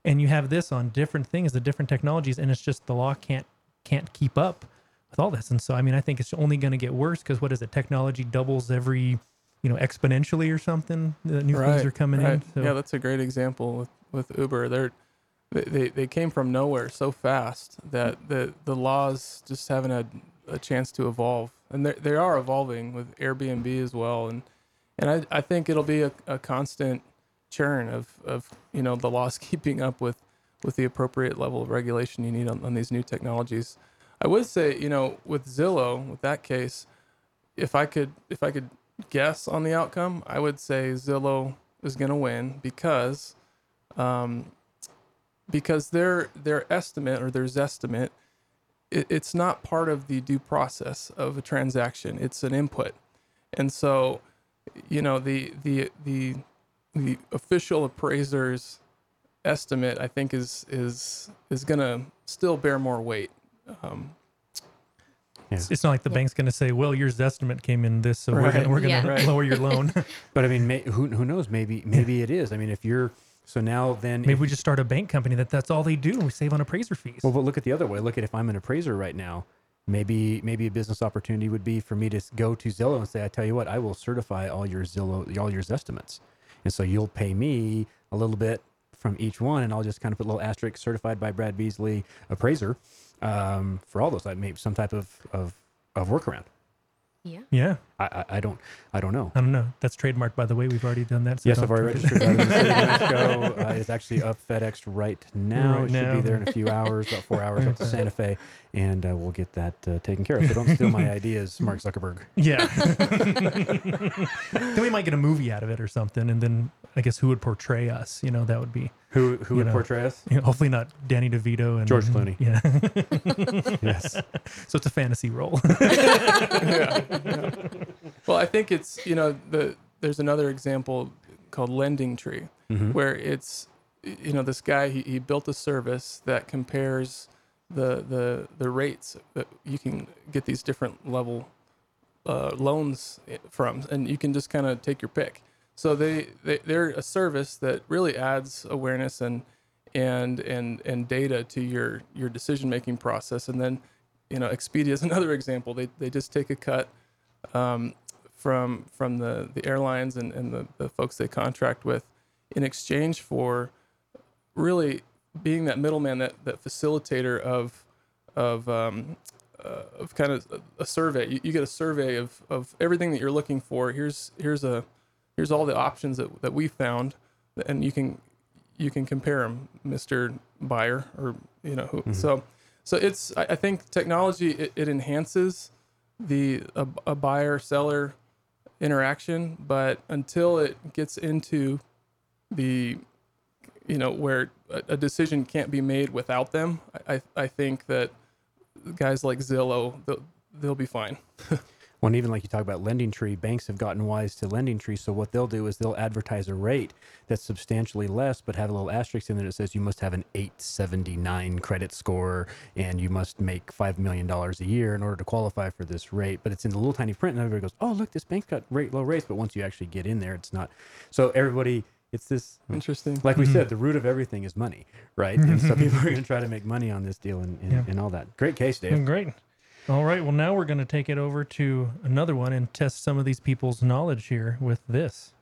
[SPEAKER 8] And you have this on different things, the different technologies, and it's just the law can't can't keep up with all this. And so, I mean, I think it's only going to get worse because what is it? Technology doubles every, you know, exponentially or something. The new things are coming in. So.
[SPEAKER 11] Yeah, that's a great example with, with Uber. They're they, they, they came from nowhere so fast that the the laws just haven't had a chance to evolve, and they they are evolving with Airbnb as well, and and I, I think it'll be a, a constant churn of, of you know the laws <laughs> keeping up with with the appropriate level of regulation you need on, on these new technologies. I would say you know with Zillow with that case, if I could if I could guess on the outcome, I would say Zillow is going to win because um, because their their estimate or their estimate it, it's not part of the due process of a transaction. It's an input, and so you know the the the the official appraiser's estimate I think is is is gonna still bear more weight. Um,
[SPEAKER 8] It's, it's not like the bank's going to say, "Well, your estimate came in this, so we're going we're going to
[SPEAKER 9] Yeah.
[SPEAKER 11] Right.
[SPEAKER 8] lower your loan." <laughs>
[SPEAKER 7] But I mean, may, who who knows? Maybe maybe it is. I mean, if you're so now then
[SPEAKER 8] Maybe
[SPEAKER 7] if-
[SPEAKER 8] we just start a bank company that that's all they do, and we save on appraiser fees.
[SPEAKER 7] Well, but look at the other way. Look at if I'm an appraiser right now, maybe maybe a business opportunity would be for me to go to Zillow and say, I tell you what, I will certify all your Zillow all your estimates, and so you'll pay me a little bit from each one, and I'll just kind of put a little asterisk certified by Brad Beasley appraiser um, for all those. I maybe some type of of, of workaround.
[SPEAKER 9] Yeah.
[SPEAKER 8] yeah,
[SPEAKER 7] I, I I don't I don't know.
[SPEAKER 8] I don't know. That's trademarked, by the way. We've already done that. so
[SPEAKER 7] Yes, I've already registered that in the <laughs> of Uh, it's actually up FedEx right now.
[SPEAKER 8] Right
[SPEAKER 7] it should
[SPEAKER 8] now.
[SPEAKER 7] be there in a few hours, about four hours up to Santa Fe, <laughs> and uh, we'll get that uh, taken care of. So don't steal my <laughs> ideas, Mark Zuckerberg.
[SPEAKER 8] Yeah. then we might get a movie out of it or something, and then I guess who would portray us? You know, that would be
[SPEAKER 7] Who who would
[SPEAKER 8] know.
[SPEAKER 7] portray us?
[SPEAKER 8] you know, hopefully not Danny DeVito and
[SPEAKER 7] George Clooney.
[SPEAKER 8] Yeah.
[SPEAKER 7] Yes.
[SPEAKER 8] so it's a fantasy role.
[SPEAKER 11] Well, I think it's you know the there's another example called Lending Tree, where it's you know this guy he, he built a service that compares the the the rates that you can get these different level uh, loans from, and you can just kind of take your pick. So they, they they're a service that really adds awareness and and and and data to your your decision making process. And then, you know, Expedia is <laughs> another example. They they just take a cut um, from from the the airlines and and the, the folks they contract with in exchange for really being that middleman, that that facilitator of of um, uh, of kind of a, survey. You, you get a survey of of everything that you're looking for. Here's here's a here's all the options that, that we found, and you can you can compare them, Mister Buyer, or you know who. So so it's I, I think technology it, it enhances the a, a buyer seller interaction, but until it gets into the you know where a, decision can't be made without them, I I, I think that guys like Zillow they'll, they'll be fine. <laughs>
[SPEAKER 7] Well, and even like you talk about Lending Tree, banks have gotten wise to Lending Tree. So what they'll do is they'll advertise a rate that's substantially less, but have a little asterisk in there that says you must have an 879 credit score and you must make $5 million a year in order to qualify for this rate. But it's in the little tiny print, and everybody goes, oh, look, this bank's got rate, low rates. But once you actually get in there, it's not. So everybody, it's this
[SPEAKER 11] Interesting.
[SPEAKER 7] like we mm-hmm. said, the root of everything is money, right? And so mm-hmm. people are going to try to make money on this deal and, and,
[SPEAKER 8] Yeah.
[SPEAKER 7] and all that. Great case, Dave.
[SPEAKER 8] Great. All right. Well, now we're going to take it over to another one and test some of these people's knowledge here with this.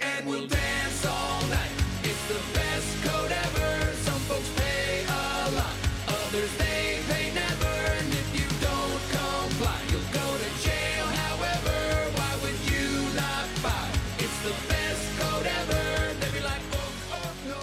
[SPEAKER 5] And we'll dance all night. It's the best code ever. Some folks pay a lot, others they pay never. And if you don't comply, you'll go to jail. However, why would you not buy? It's the best code ever. They'd be like, oh, oh, no.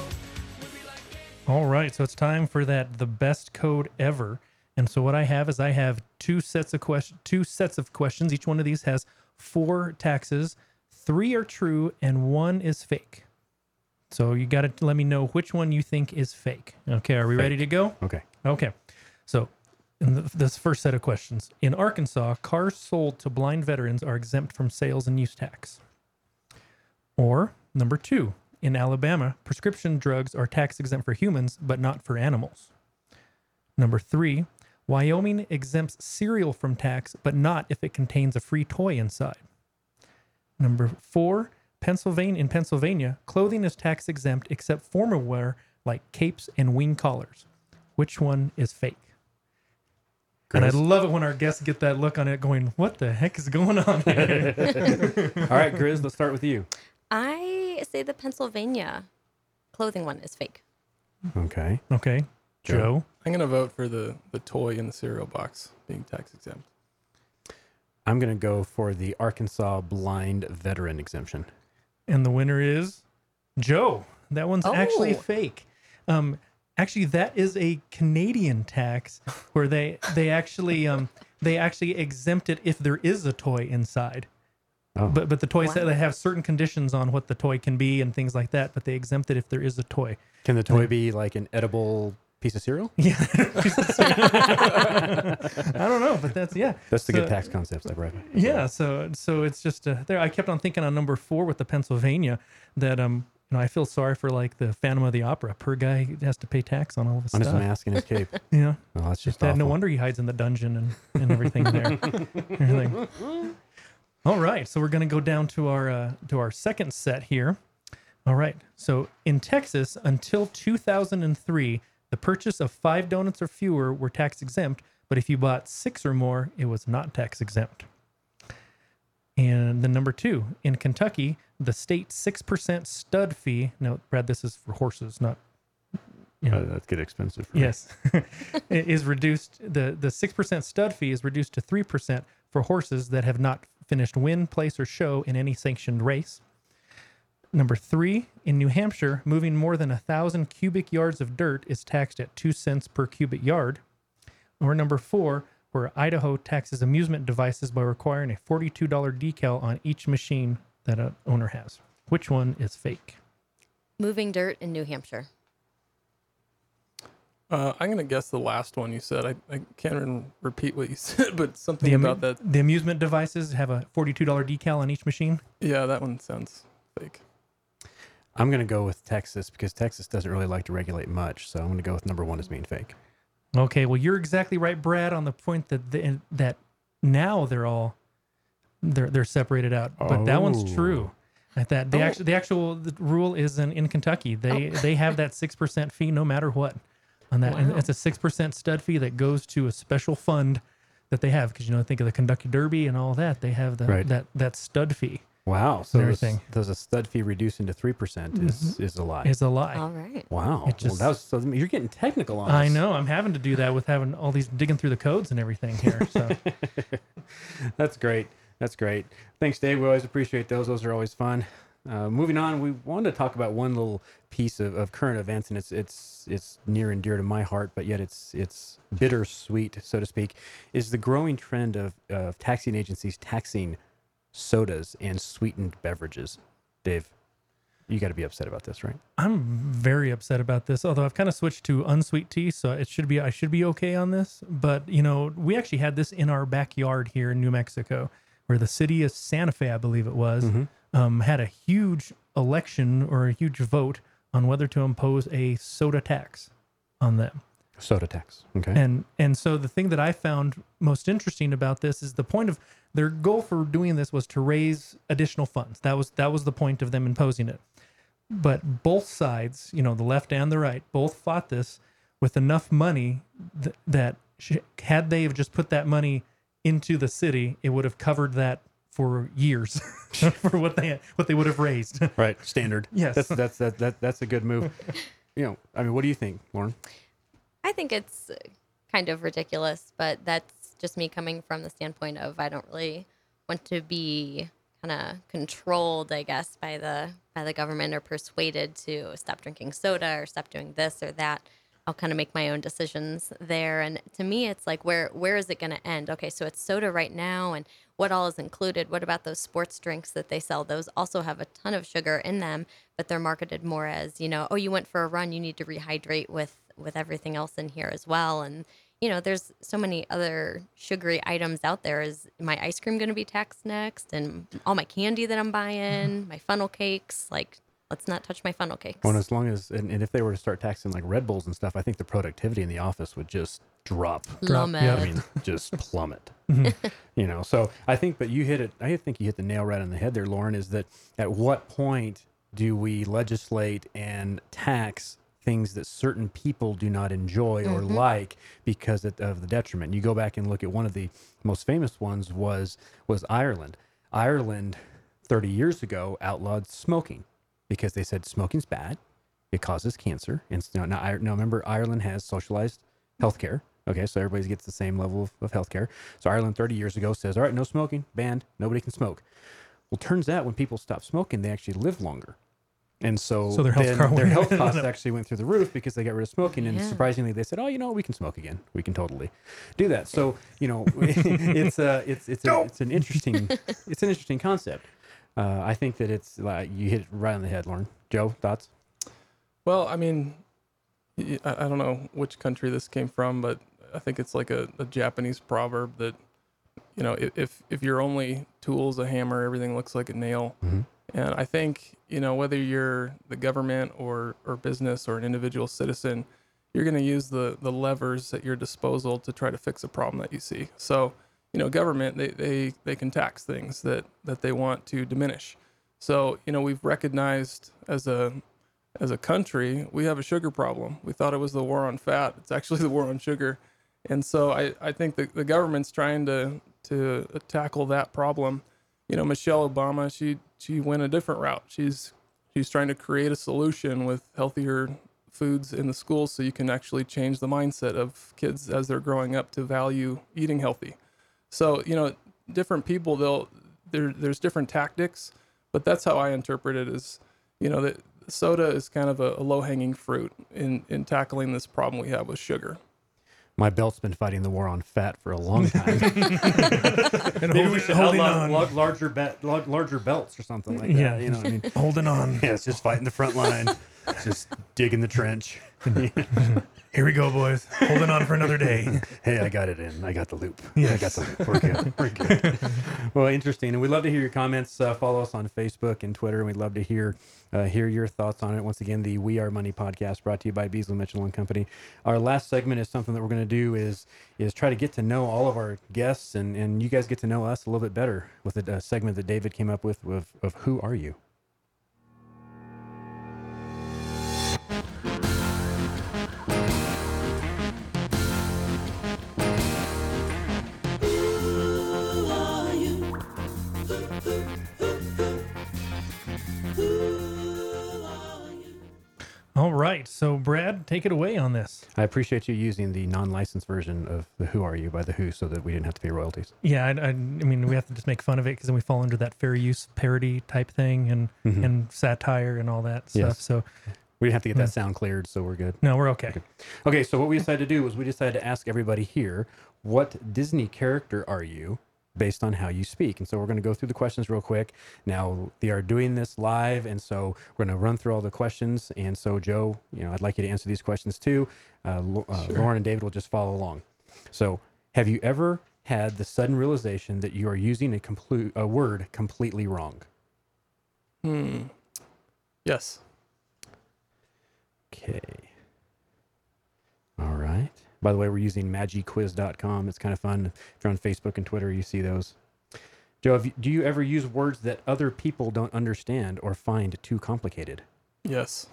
[SPEAKER 5] We'd be like,
[SPEAKER 8] All right, so it's time for that the best code ever. And so what I have is I have two sets of question two sets of questions. Each one of these has four taxes. Three are true and one is fake. So you got to let me know which one you think is fake. Okay, are we ready to go?
[SPEAKER 7] Okay.
[SPEAKER 8] Okay. So in the, this first set of questions, in Arkansas, cars sold to blind veterans are exempt from sales and use tax. Or number two, in Alabama, prescription drugs are tax exempt for humans, but not for animals. Number three, Wyoming exempts cereal from tax, but not if it contains a free toy inside. Number four, Pennsylvania in Pennsylvania, clothing is tax exempt except formal wear like capes and wing collars. Which one is fake? And I love it when our guests get that look on it, going, "What the heck is going on here?" <laughs>
[SPEAKER 7] All right, Grizz, let's start with you.
[SPEAKER 9] I say the Pennsylvania clothing one is fake.
[SPEAKER 7] Okay.
[SPEAKER 8] okay, Joe.
[SPEAKER 11] I'm gonna vote for the the toy in the cereal box being tax exempt.
[SPEAKER 7] I'm going to go for the Arkansas blind veteran exemption.
[SPEAKER 8] And the winner is Joe. That one's actually
[SPEAKER 9] Oh.
[SPEAKER 8] fake. Um, actually, that is a Canadian tax where they they actually um they actually exempt it if there is a toy inside.
[SPEAKER 7] Oh.
[SPEAKER 8] But but the toys
[SPEAKER 9] Wow.
[SPEAKER 8] they have certain conditions on what the toy can be and things like that. But they exempt it if there is a toy.
[SPEAKER 7] Can the toy be like an edible piece of cereal?
[SPEAKER 8] Yeah. <laughs> <laughs> I don't know, but that's yeah.
[SPEAKER 7] That's the good tax concepts I brought.
[SPEAKER 8] Yeah, so so it's just uh, there. I kept on thinking on number four with the Pennsylvania that um you know I feel sorry for like the Phantom of the Opera. Per guy has to pay tax on all of his
[SPEAKER 7] On his
[SPEAKER 8] stuff.
[SPEAKER 7] mask and his cape. <laughs>
[SPEAKER 8] Yeah,
[SPEAKER 7] Oh, that's just
[SPEAKER 8] that, no wonder he hides in the dungeon and, and everything there. everything. All right, so we're gonna go down to our uh, to our second set here. All right, so in Texas until 2003, the purchase of five donuts or fewer were tax exempt, but if you bought six or more, it was not tax exempt. And the number two, in Kentucky, the state 6% stud fee. Now, Brad, this is for horses, not. You know,
[SPEAKER 7] Uh, that's get expensive.
[SPEAKER 8] Yes. <laughs> it is reduced. The, the 6% stud fee is reduced to 3% for horses that have not finished win, place, or show in any sanctioned race. Number three, in New Hampshire, moving more than a thousand cubic yards of dirt is taxed at two cents per cubic yard. Or number four, where Idaho taxes amusement devices by requiring a $42 decal on each machine that a owner has. Which one is fake?
[SPEAKER 9] Moving dirt in New Hampshire.
[SPEAKER 11] Uh, I'm gonna guess the last one you said. I, I can't even repeat what you <laughs> said, but something
[SPEAKER 8] The, amu-
[SPEAKER 11] about that.
[SPEAKER 8] the amusement devices have a $42 decal on each machine.
[SPEAKER 11] Yeah, that one sounds fake.
[SPEAKER 7] I'm going to go with Texas because Texas doesn't really like to regulate much. So I'm going to go with number one as being fake.
[SPEAKER 8] Okay, well, you're exactly right, Brad, on the point that the, that now they're all they're they're separated out, but that one's
[SPEAKER 7] Oh.
[SPEAKER 8] true. At that the
[SPEAKER 9] Oh.
[SPEAKER 8] actual the actual the rule is in, in Kentucky. They oh. they have that six percent fee no matter what. On that, and it's a six percent stud fee that goes to a special fund that they have because you know think of the Kentucky Derby and all that. They have that
[SPEAKER 7] Right.
[SPEAKER 8] that that stud fee
[SPEAKER 7] Wow. So
[SPEAKER 8] And
[SPEAKER 7] does,
[SPEAKER 8] everything.
[SPEAKER 7] does a stud fee reducing to 3% is, is a lie.
[SPEAKER 8] is a lie.
[SPEAKER 9] All right.
[SPEAKER 7] wow.
[SPEAKER 8] It just-
[SPEAKER 7] well, that was, so you're getting technical on
[SPEAKER 8] I know. I'm having to do that with having all these digging through the codes and everything here. So <laughs>
[SPEAKER 7] That's great. That's great. Thanks, Dave. We always appreciate those. Those are always fun. Uh, moving on, we wanted to talk about one little piece of, of current events, and it's it's it's near and dear to my heart, but yet it's it's bittersweet, so to speak. Is the growing trend of of taxing agencies taxing sodas and sweetened beverages? Dave, you got to be upset about this, right?
[SPEAKER 8] I'm very upset about this. Although I've kind of switched to unsweet tea, so it should be I should be okay on this. But you know, we actually had this in our backyard here in New Mexico, where the city of Santa Fe, I believe it was, um, had a huge election or a huge vote on whether to impose a soda tax on them.
[SPEAKER 7] Soda tax. Okay.
[SPEAKER 8] And and so the thing that I found most interesting about this is the point of their goal for doing this was to raise additional funds. That was that was the point of them imposing it. But both sides, you know, the left and the right, both fought this with enough money th- that sh- had they have just put that money into the city, it would have covered that for years <laughs> for what they what they would have raised.
[SPEAKER 7] right. Standard.
[SPEAKER 8] Yes.
[SPEAKER 7] That's that's that, that that's a good move. <laughs> you know, I mean, what do you think, Lauren?
[SPEAKER 9] I think it's uh, kind of ridiculous, but that's just me coming from the standpoint of I don't really want to be kind of controlled, I guess, by the by the government or persuaded to stop drinking soda or stop doing this or that. I'll kind of make my own decisions there. And to me, it's like, where where is it going to end? Okay, so it's soda right now, and what all is included? What about those sports drinks that they sell? Those also have a ton of sugar in them, but they're marketed more as, you know, oh, you went for a run, you need to rehydrate with with everything else in here as well. And you know, there's so many other sugary items out there. Is my ice cream going to be taxed next? And all my candy that I'm buying, mm-hmm. my funnel cakes, like. Let's not touch my funnel cakes.
[SPEAKER 7] Well, and as long as and, and if they were to start taxing like Red Bulls and stuff, I think the productivity in the office would just drop.
[SPEAKER 9] Plummet.
[SPEAKER 7] I mean, just <laughs> plummet. Mm-hmm. you know, so I think, but you hit it. I think you hit the nail right on the head there, Lauren. Is that at what point do we legislate and tax things that certain people do not enjoy or mm-hmm. like because of, the detriment? You go back and look at one of the most famous ones was was Ireland. Ireland, thirty years ago, outlawed smoking because they said smoking's bad. It causes cancer. And so now, I- now remember, Ireland has socialized healthcare. Okay, so everybody gets the same level of, of healthcare. So Ireland 30 years ago says, all right, no smoking, banned, nobody can smoke. Well, turns out when people stop smoking, they actually live longer. And so,
[SPEAKER 8] So their health
[SPEAKER 7] then their health <laughs> costs actually went through the roof because they got rid of smoking. And
[SPEAKER 9] Yeah.
[SPEAKER 7] surprisingly, they said, "Oh, you know, we can smoke again. We can totally do that." So, you know, <laughs> it's a, it's it's a, it's an interesting <laughs> it's an interesting concept. Uh, I think that it's like you hit it right on the head, Lauren. Joe, thoughts?
[SPEAKER 11] Well, I mean, I don't know which country this came from, but I think it's like a, a Japanese proverb that, you know, if if your only tool's a hammer, everything looks like a nail. Mm-hmm. And I think you know whether you're the government or or business or an individual citizen, you're going to use the the levers at your disposal to try to fix a problem that you see. So, you know, government they they they can tax things that that they want to diminish. So, you know, we've recognized as a as a country, we have a sugar problem. We thought it was the war on fat. It's actually <laughs> the war on sugar. And so I, I think the, the government's trying to to tackle that problem. You know, Michelle Obama, she she went a different route. She's she's trying to create a solution with healthier foods in the schools so you can actually change the mindset of kids as they're growing up to value eating healthy. So, you know, different people they'll there there's different tactics, but that's how I interpret it is, you know, that soda is kind of a, a low hanging fruit in in tackling this problem we have with sugar.
[SPEAKER 7] My belt's been fighting the war on fat for a long time. <laughs>
[SPEAKER 8] And
[SPEAKER 7] Maybe we should
[SPEAKER 8] holding
[SPEAKER 7] outlaw
[SPEAKER 8] on.
[SPEAKER 7] lar- larger bet, lar- larger belts or something like that.
[SPEAKER 8] Yeah.
[SPEAKER 7] you know, what I mean, <laughs>
[SPEAKER 8] holding on.
[SPEAKER 7] yeah, it's just fighting the front line, <laughs> just digging the trench. <laughs>
[SPEAKER 8] Here we go, boys. Holding on for another day.
[SPEAKER 7] hey, I got it in. I got the loop. Yeah, I got the loop. We're good. We're good. well, interesting, and we'd love to hear your comments. Uh, follow us on Facebook and Twitter, and we'd love to hear uh, hear your thoughts on it. Once again, the We Are Money podcast brought to you by Beasley Mitchell and Company. Our last segment is something that we're going to do is is try to get to know all of our guests, and and you guys get to know us a little bit better with a, a segment that David came up with of, of Who Are You.
[SPEAKER 8] Right. So, Brad, take it away on this.
[SPEAKER 7] I appreciate you using the non-licensed version of the Who Are You by the Who, so that we didn't have to pay royalties.
[SPEAKER 8] Yeah, I, I, I mean, we have to just make fun of it because then we fall under that fair use parody type thing and mm-hmm. and satire and all that stuff.
[SPEAKER 7] Yes.
[SPEAKER 8] So,
[SPEAKER 7] We didn't have to get that sound cleared, so we're good.
[SPEAKER 8] no, we're okay.
[SPEAKER 7] Okay, so what we decided to do was we decided to ask everybody here, what Disney character are you based on how you speak. And so we're going to go through the questions real quick. Now, they are doing this live, and so we're going to run through all the questions. And so, Joe, you know, I'd like you to answer these questions too. Uh, uh, Lauren and David will just follow along. So, have you ever had the sudden realization that you are using a, complete, a word completely wrong?
[SPEAKER 11] Hmm. Yes.
[SPEAKER 7] Okay. All right. By the way, we're using magiquiz.com. It's kind of fun. If you're on Facebook and Twitter, you see those. Joe, have you, do you ever use words that other people don't understand or find too complicated?
[SPEAKER 11] Yes.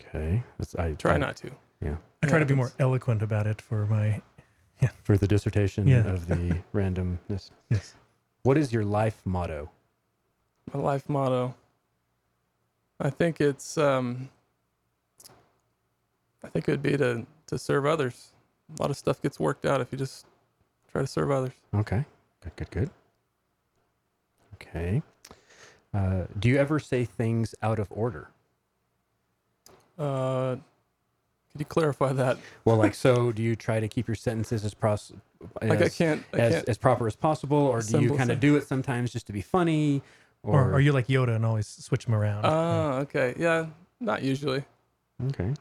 [SPEAKER 7] Okay. That's, I
[SPEAKER 11] Try
[SPEAKER 7] I-
[SPEAKER 11] not to.
[SPEAKER 7] Yeah.
[SPEAKER 8] I try to be more eloquent about it for my. <laughs> yeah.
[SPEAKER 7] For the dissertation
[SPEAKER 8] Yeah.
[SPEAKER 7] of the <laughs> randomness.
[SPEAKER 8] Yes.
[SPEAKER 7] What is your life motto?
[SPEAKER 11] My life motto. I think it's um I think it would be to to serve others. A lot of stuff gets worked out if you just try to serve others.
[SPEAKER 7] Okay. Good, good, good. Okay. Uh, do you ever say things out of order?
[SPEAKER 11] Uh could you clarify that?
[SPEAKER 7] Well, like, <laughs> so do you try to keep your sentences as, pros-
[SPEAKER 11] Like I
[SPEAKER 7] as-
[SPEAKER 11] can't I
[SPEAKER 7] as,
[SPEAKER 11] can't
[SPEAKER 7] as proper as possible, or do you kind of do it sometimes just to be funny?
[SPEAKER 8] Or, are you like Yoda and always switch them around?
[SPEAKER 11] Ah, okay. Yeah, not usually.
[SPEAKER 7] okay?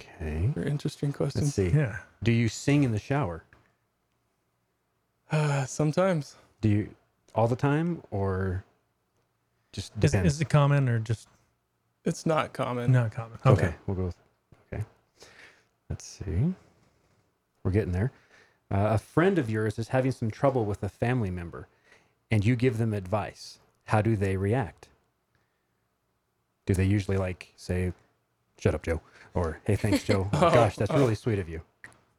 [SPEAKER 7] Okay.
[SPEAKER 11] Very interesting question.
[SPEAKER 7] Let's see.
[SPEAKER 8] yeah.
[SPEAKER 7] Do you sing in the shower?
[SPEAKER 11] Uh, sometimes.
[SPEAKER 7] Do you all the time, or just
[SPEAKER 8] Is,
[SPEAKER 7] depends?
[SPEAKER 8] is it common or just
[SPEAKER 11] It's not common.
[SPEAKER 8] not common?
[SPEAKER 7] okay. we'll go. With, okay. Let's see. We're getting there. Uh, a friend of yours is having some trouble with a family member, and you give them advice. How do they react? Do they usually like say, "Shut up, Joe," or "Hey, thanks, Joe"? <laughs>
[SPEAKER 11] Oh,
[SPEAKER 7] Gosh, that's
[SPEAKER 11] oh.
[SPEAKER 7] really sweet of you.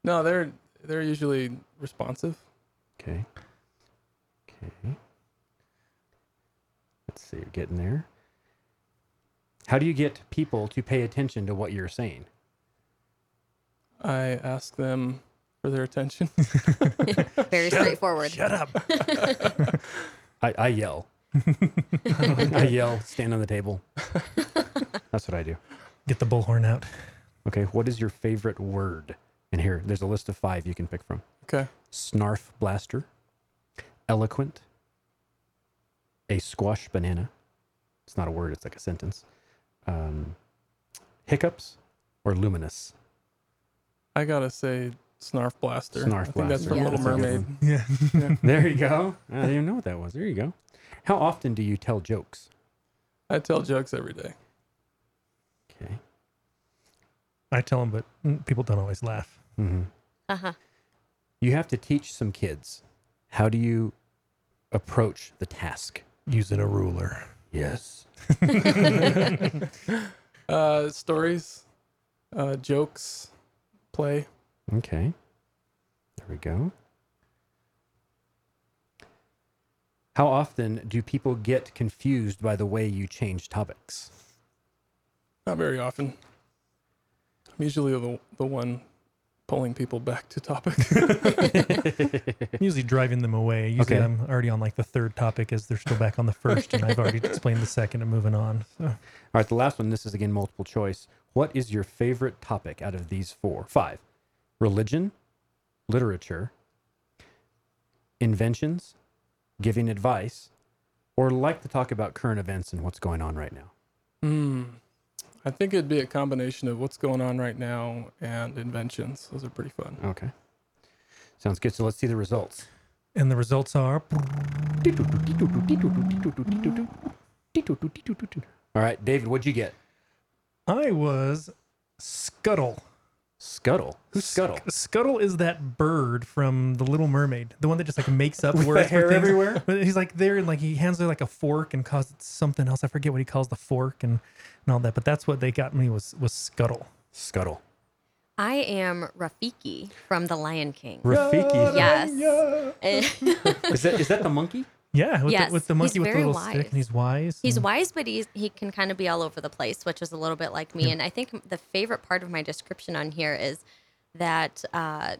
[SPEAKER 11] No, they're they're usually responsive.
[SPEAKER 7] Okay. Okay. Let's see. You're getting there. How do you get people to pay attention to what you're saying?
[SPEAKER 11] I ask them for their attention. <laughs>
[SPEAKER 9] Very straightforward.
[SPEAKER 8] Shut up. <laughs>
[SPEAKER 7] I, I yell. I yell, stand on the table. That's what I do.
[SPEAKER 8] Get the bullhorn out.
[SPEAKER 7] Okay, what is your favorite word? And here, there's a list of five you can pick from
[SPEAKER 11] okay.
[SPEAKER 7] snarf blaster, eloquent, a squash banana. It's not a word, it's like a sentence. Um, hiccups or luminous.
[SPEAKER 11] I gotta say Snarf Blaster.
[SPEAKER 7] Snarf
[SPEAKER 11] I think that's
[SPEAKER 7] Blaster.
[SPEAKER 11] from
[SPEAKER 9] Yeah.
[SPEAKER 11] Little
[SPEAKER 7] That's a good
[SPEAKER 11] Mermaid.
[SPEAKER 7] one.
[SPEAKER 8] Yeah.
[SPEAKER 7] There you go. I didn't even know what that was. There you go. How often do you tell jokes?
[SPEAKER 11] I tell jokes every day.
[SPEAKER 7] Okay.
[SPEAKER 8] I tell them, but mm, people don't always laugh.
[SPEAKER 7] hmm
[SPEAKER 9] Uh huh.
[SPEAKER 7] You have to teach some kids. How do you approach the task?
[SPEAKER 8] Using a ruler.
[SPEAKER 7] Yes. <laughs> <laughs>
[SPEAKER 11] Uh, stories, uh, jokes, play.
[SPEAKER 7] Okay. There we go. How often do people get confused by the way you change topics?
[SPEAKER 11] Not very often. I'm usually the the one pulling people back to topic. <laughs>
[SPEAKER 8] I'm Usually driving them away. Usually
[SPEAKER 7] Okay.
[SPEAKER 8] I'm already on like the third topic as they're still back on the first, and I've already explained the second and moving on. So
[SPEAKER 7] All right, the last one. This is again multiple choice. What is your favorite topic out of these four? Five. Religion, literature, inventions, giving advice, or like to talk about current events and what's going on right now.
[SPEAKER 11] Hmm. I think it'd be a combination of what's going on right now and inventions. Those are pretty fun.
[SPEAKER 7] Okay. Sounds good. So let's see the results.
[SPEAKER 8] and the results are
[SPEAKER 7] All right, David, what'd you get?
[SPEAKER 8] I was Scuttle.
[SPEAKER 7] Scuttle. Who's Scuttle?
[SPEAKER 8] Scuttle is that bird from The Little Mermaid, the one that just like makes up <laughs>
[SPEAKER 7] With the
[SPEAKER 8] words for
[SPEAKER 7] hair
[SPEAKER 8] things.
[SPEAKER 7] everywhere?
[SPEAKER 8] But <laughs> he's like there and like he hands her like a fork and calls it something else. I forget what he calls the fork and, and all that. But that's what they got me was was Scuttle.
[SPEAKER 7] Scuttle.
[SPEAKER 9] I am Rafiki from The Lion King.
[SPEAKER 7] Rafiki.
[SPEAKER 9] Yes. <laughs>
[SPEAKER 7] Is that is that the monkey?
[SPEAKER 8] Yeah, with,
[SPEAKER 9] Yes,
[SPEAKER 8] the, with the
[SPEAKER 9] he's
[SPEAKER 8] monkey with the
[SPEAKER 9] very
[SPEAKER 8] little stick, and he's wise.
[SPEAKER 9] He's
[SPEAKER 8] and-
[SPEAKER 9] wise, but he's, he can kind of be all over the place, which is a little bit like me. And I think the favorite part of my description on here is that uh,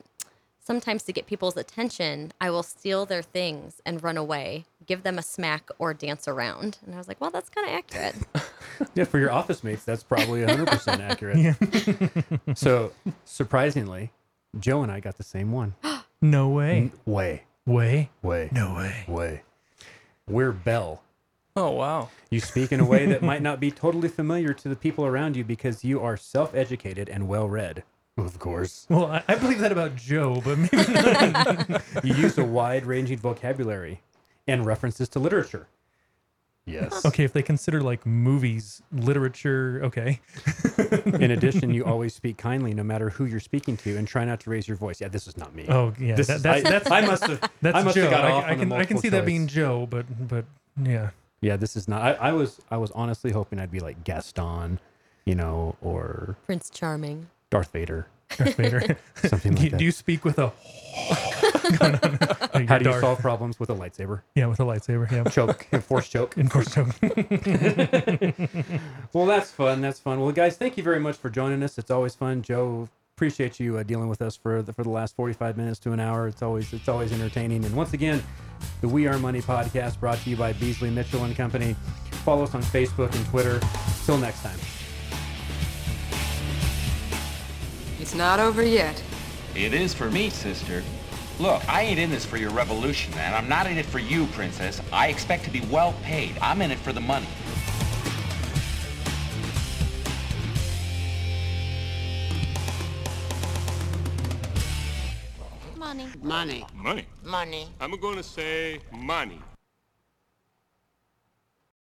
[SPEAKER 9] sometimes to get people's attention, I will steal their things and run away, give them a smack, or dance around. And I was like, well, that's kind of accurate. <laughs>
[SPEAKER 7] Yeah, for your office mates, that's probably 100% accurate.
[SPEAKER 8] Yeah. <laughs>
[SPEAKER 7] So, surprisingly, Joe and I got the same one. <gasps>
[SPEAKER 8] No way.
[SPEAKER 7] Way,
[SPEAKER 8] Way.
[SPEAKER 7] way,
[SPEAKER 8] No way.
[SPEAKER 7] way. We're Belle.
[SPEAKER 11] Oh wow.
[SPEAKER 7] You speak in a way that might <laughs> not be totally familiar to the people around you because you are self educated and well read. Of course.
[SPEAKER 8] Well, I, I believe that about Joe, but maybe <laughs> not.
[SPEAKER 7] You use a wide ranging vocabulary and references to literature. Yes. <laughs>
[SPEAKER 8] okay, if they consider like movies, literature, okay. <laughs>
[SPEAKER 7] In addition, you <laughs> always speak kindly no matter who you're speaking to and try not to raise your voice. Yeah, this is not me.
[SPEAKER 8] Oh yeah,
[SPEAKER 7] This
[SPEAKER 8] that,
[SPEAKER 7] is-
[SPEAKER 8] that's
[SPEAKER 7] I,
[SPEAKER 8] that's
[SPEAKER 7] I must have
[SPEAKER 8] that's
[SPEAKER 7] I must
[SPEAKER 8] Joe.
[SPEAKER 7] have got
[SPEAKER 8] I,
[SPEAKER 7] off
[SPEAKER 8] I
[SPEAKER 7] on the
[SPEAKER 8] can I can
[SPEAKER 7] multiple
[SPEAKER 8] see that being. Joe, but but yeah.
[SPEAKER 7] Yeah, this is not. I, I was I was honestly hoping I'd be like Gaston, you know, or
[SPEAKER 9] Prince Charming.
[SPEAKER 7] Darth Vader,
[SPEAKER 8] Darth Vader.
[SPEAKER 7] something like
[SPEAKER 8] you-
[SPEAKER 7] that.
[SPEAKER 8] do you speak with a? <laughs>
[SPEAKER 7] How do you solve problems with a lightsaber?
[SPEAKER 8] Yeah, with a lightsaber. Yeah.
[SPEAKER 7] Choke, force <laughs> choke.
[SPEAKER 8] force choke. <laughs>
[SPEAKER 7] Well, that's fun. That's fun. Well, guys, thank you very much for joining us. It's always fun. Joe, appreciate you uh, dealing with us for the, for the last 45 minutes to an hour. It's always it's always entertaining. And once again, the We Are Money podcast brought to you by Beasley Mitchell and Company. Follow us on Facebook and Twitter. Till next time.
[SPEAKER 12] It's not over yet.
[SPEAKER 13] It is for me, sister. Look, I ain't in this for your revolution, man. I'm not in it for you, princess. I expect to be well paid. I'm in it for the money.
[SPEAKER 4] Money.
[SPEAKER 12] Money.
[SPEAKER 6] Money.
[SPEAKER 12] Money.
[SPEAKER 6] I'm going to say money.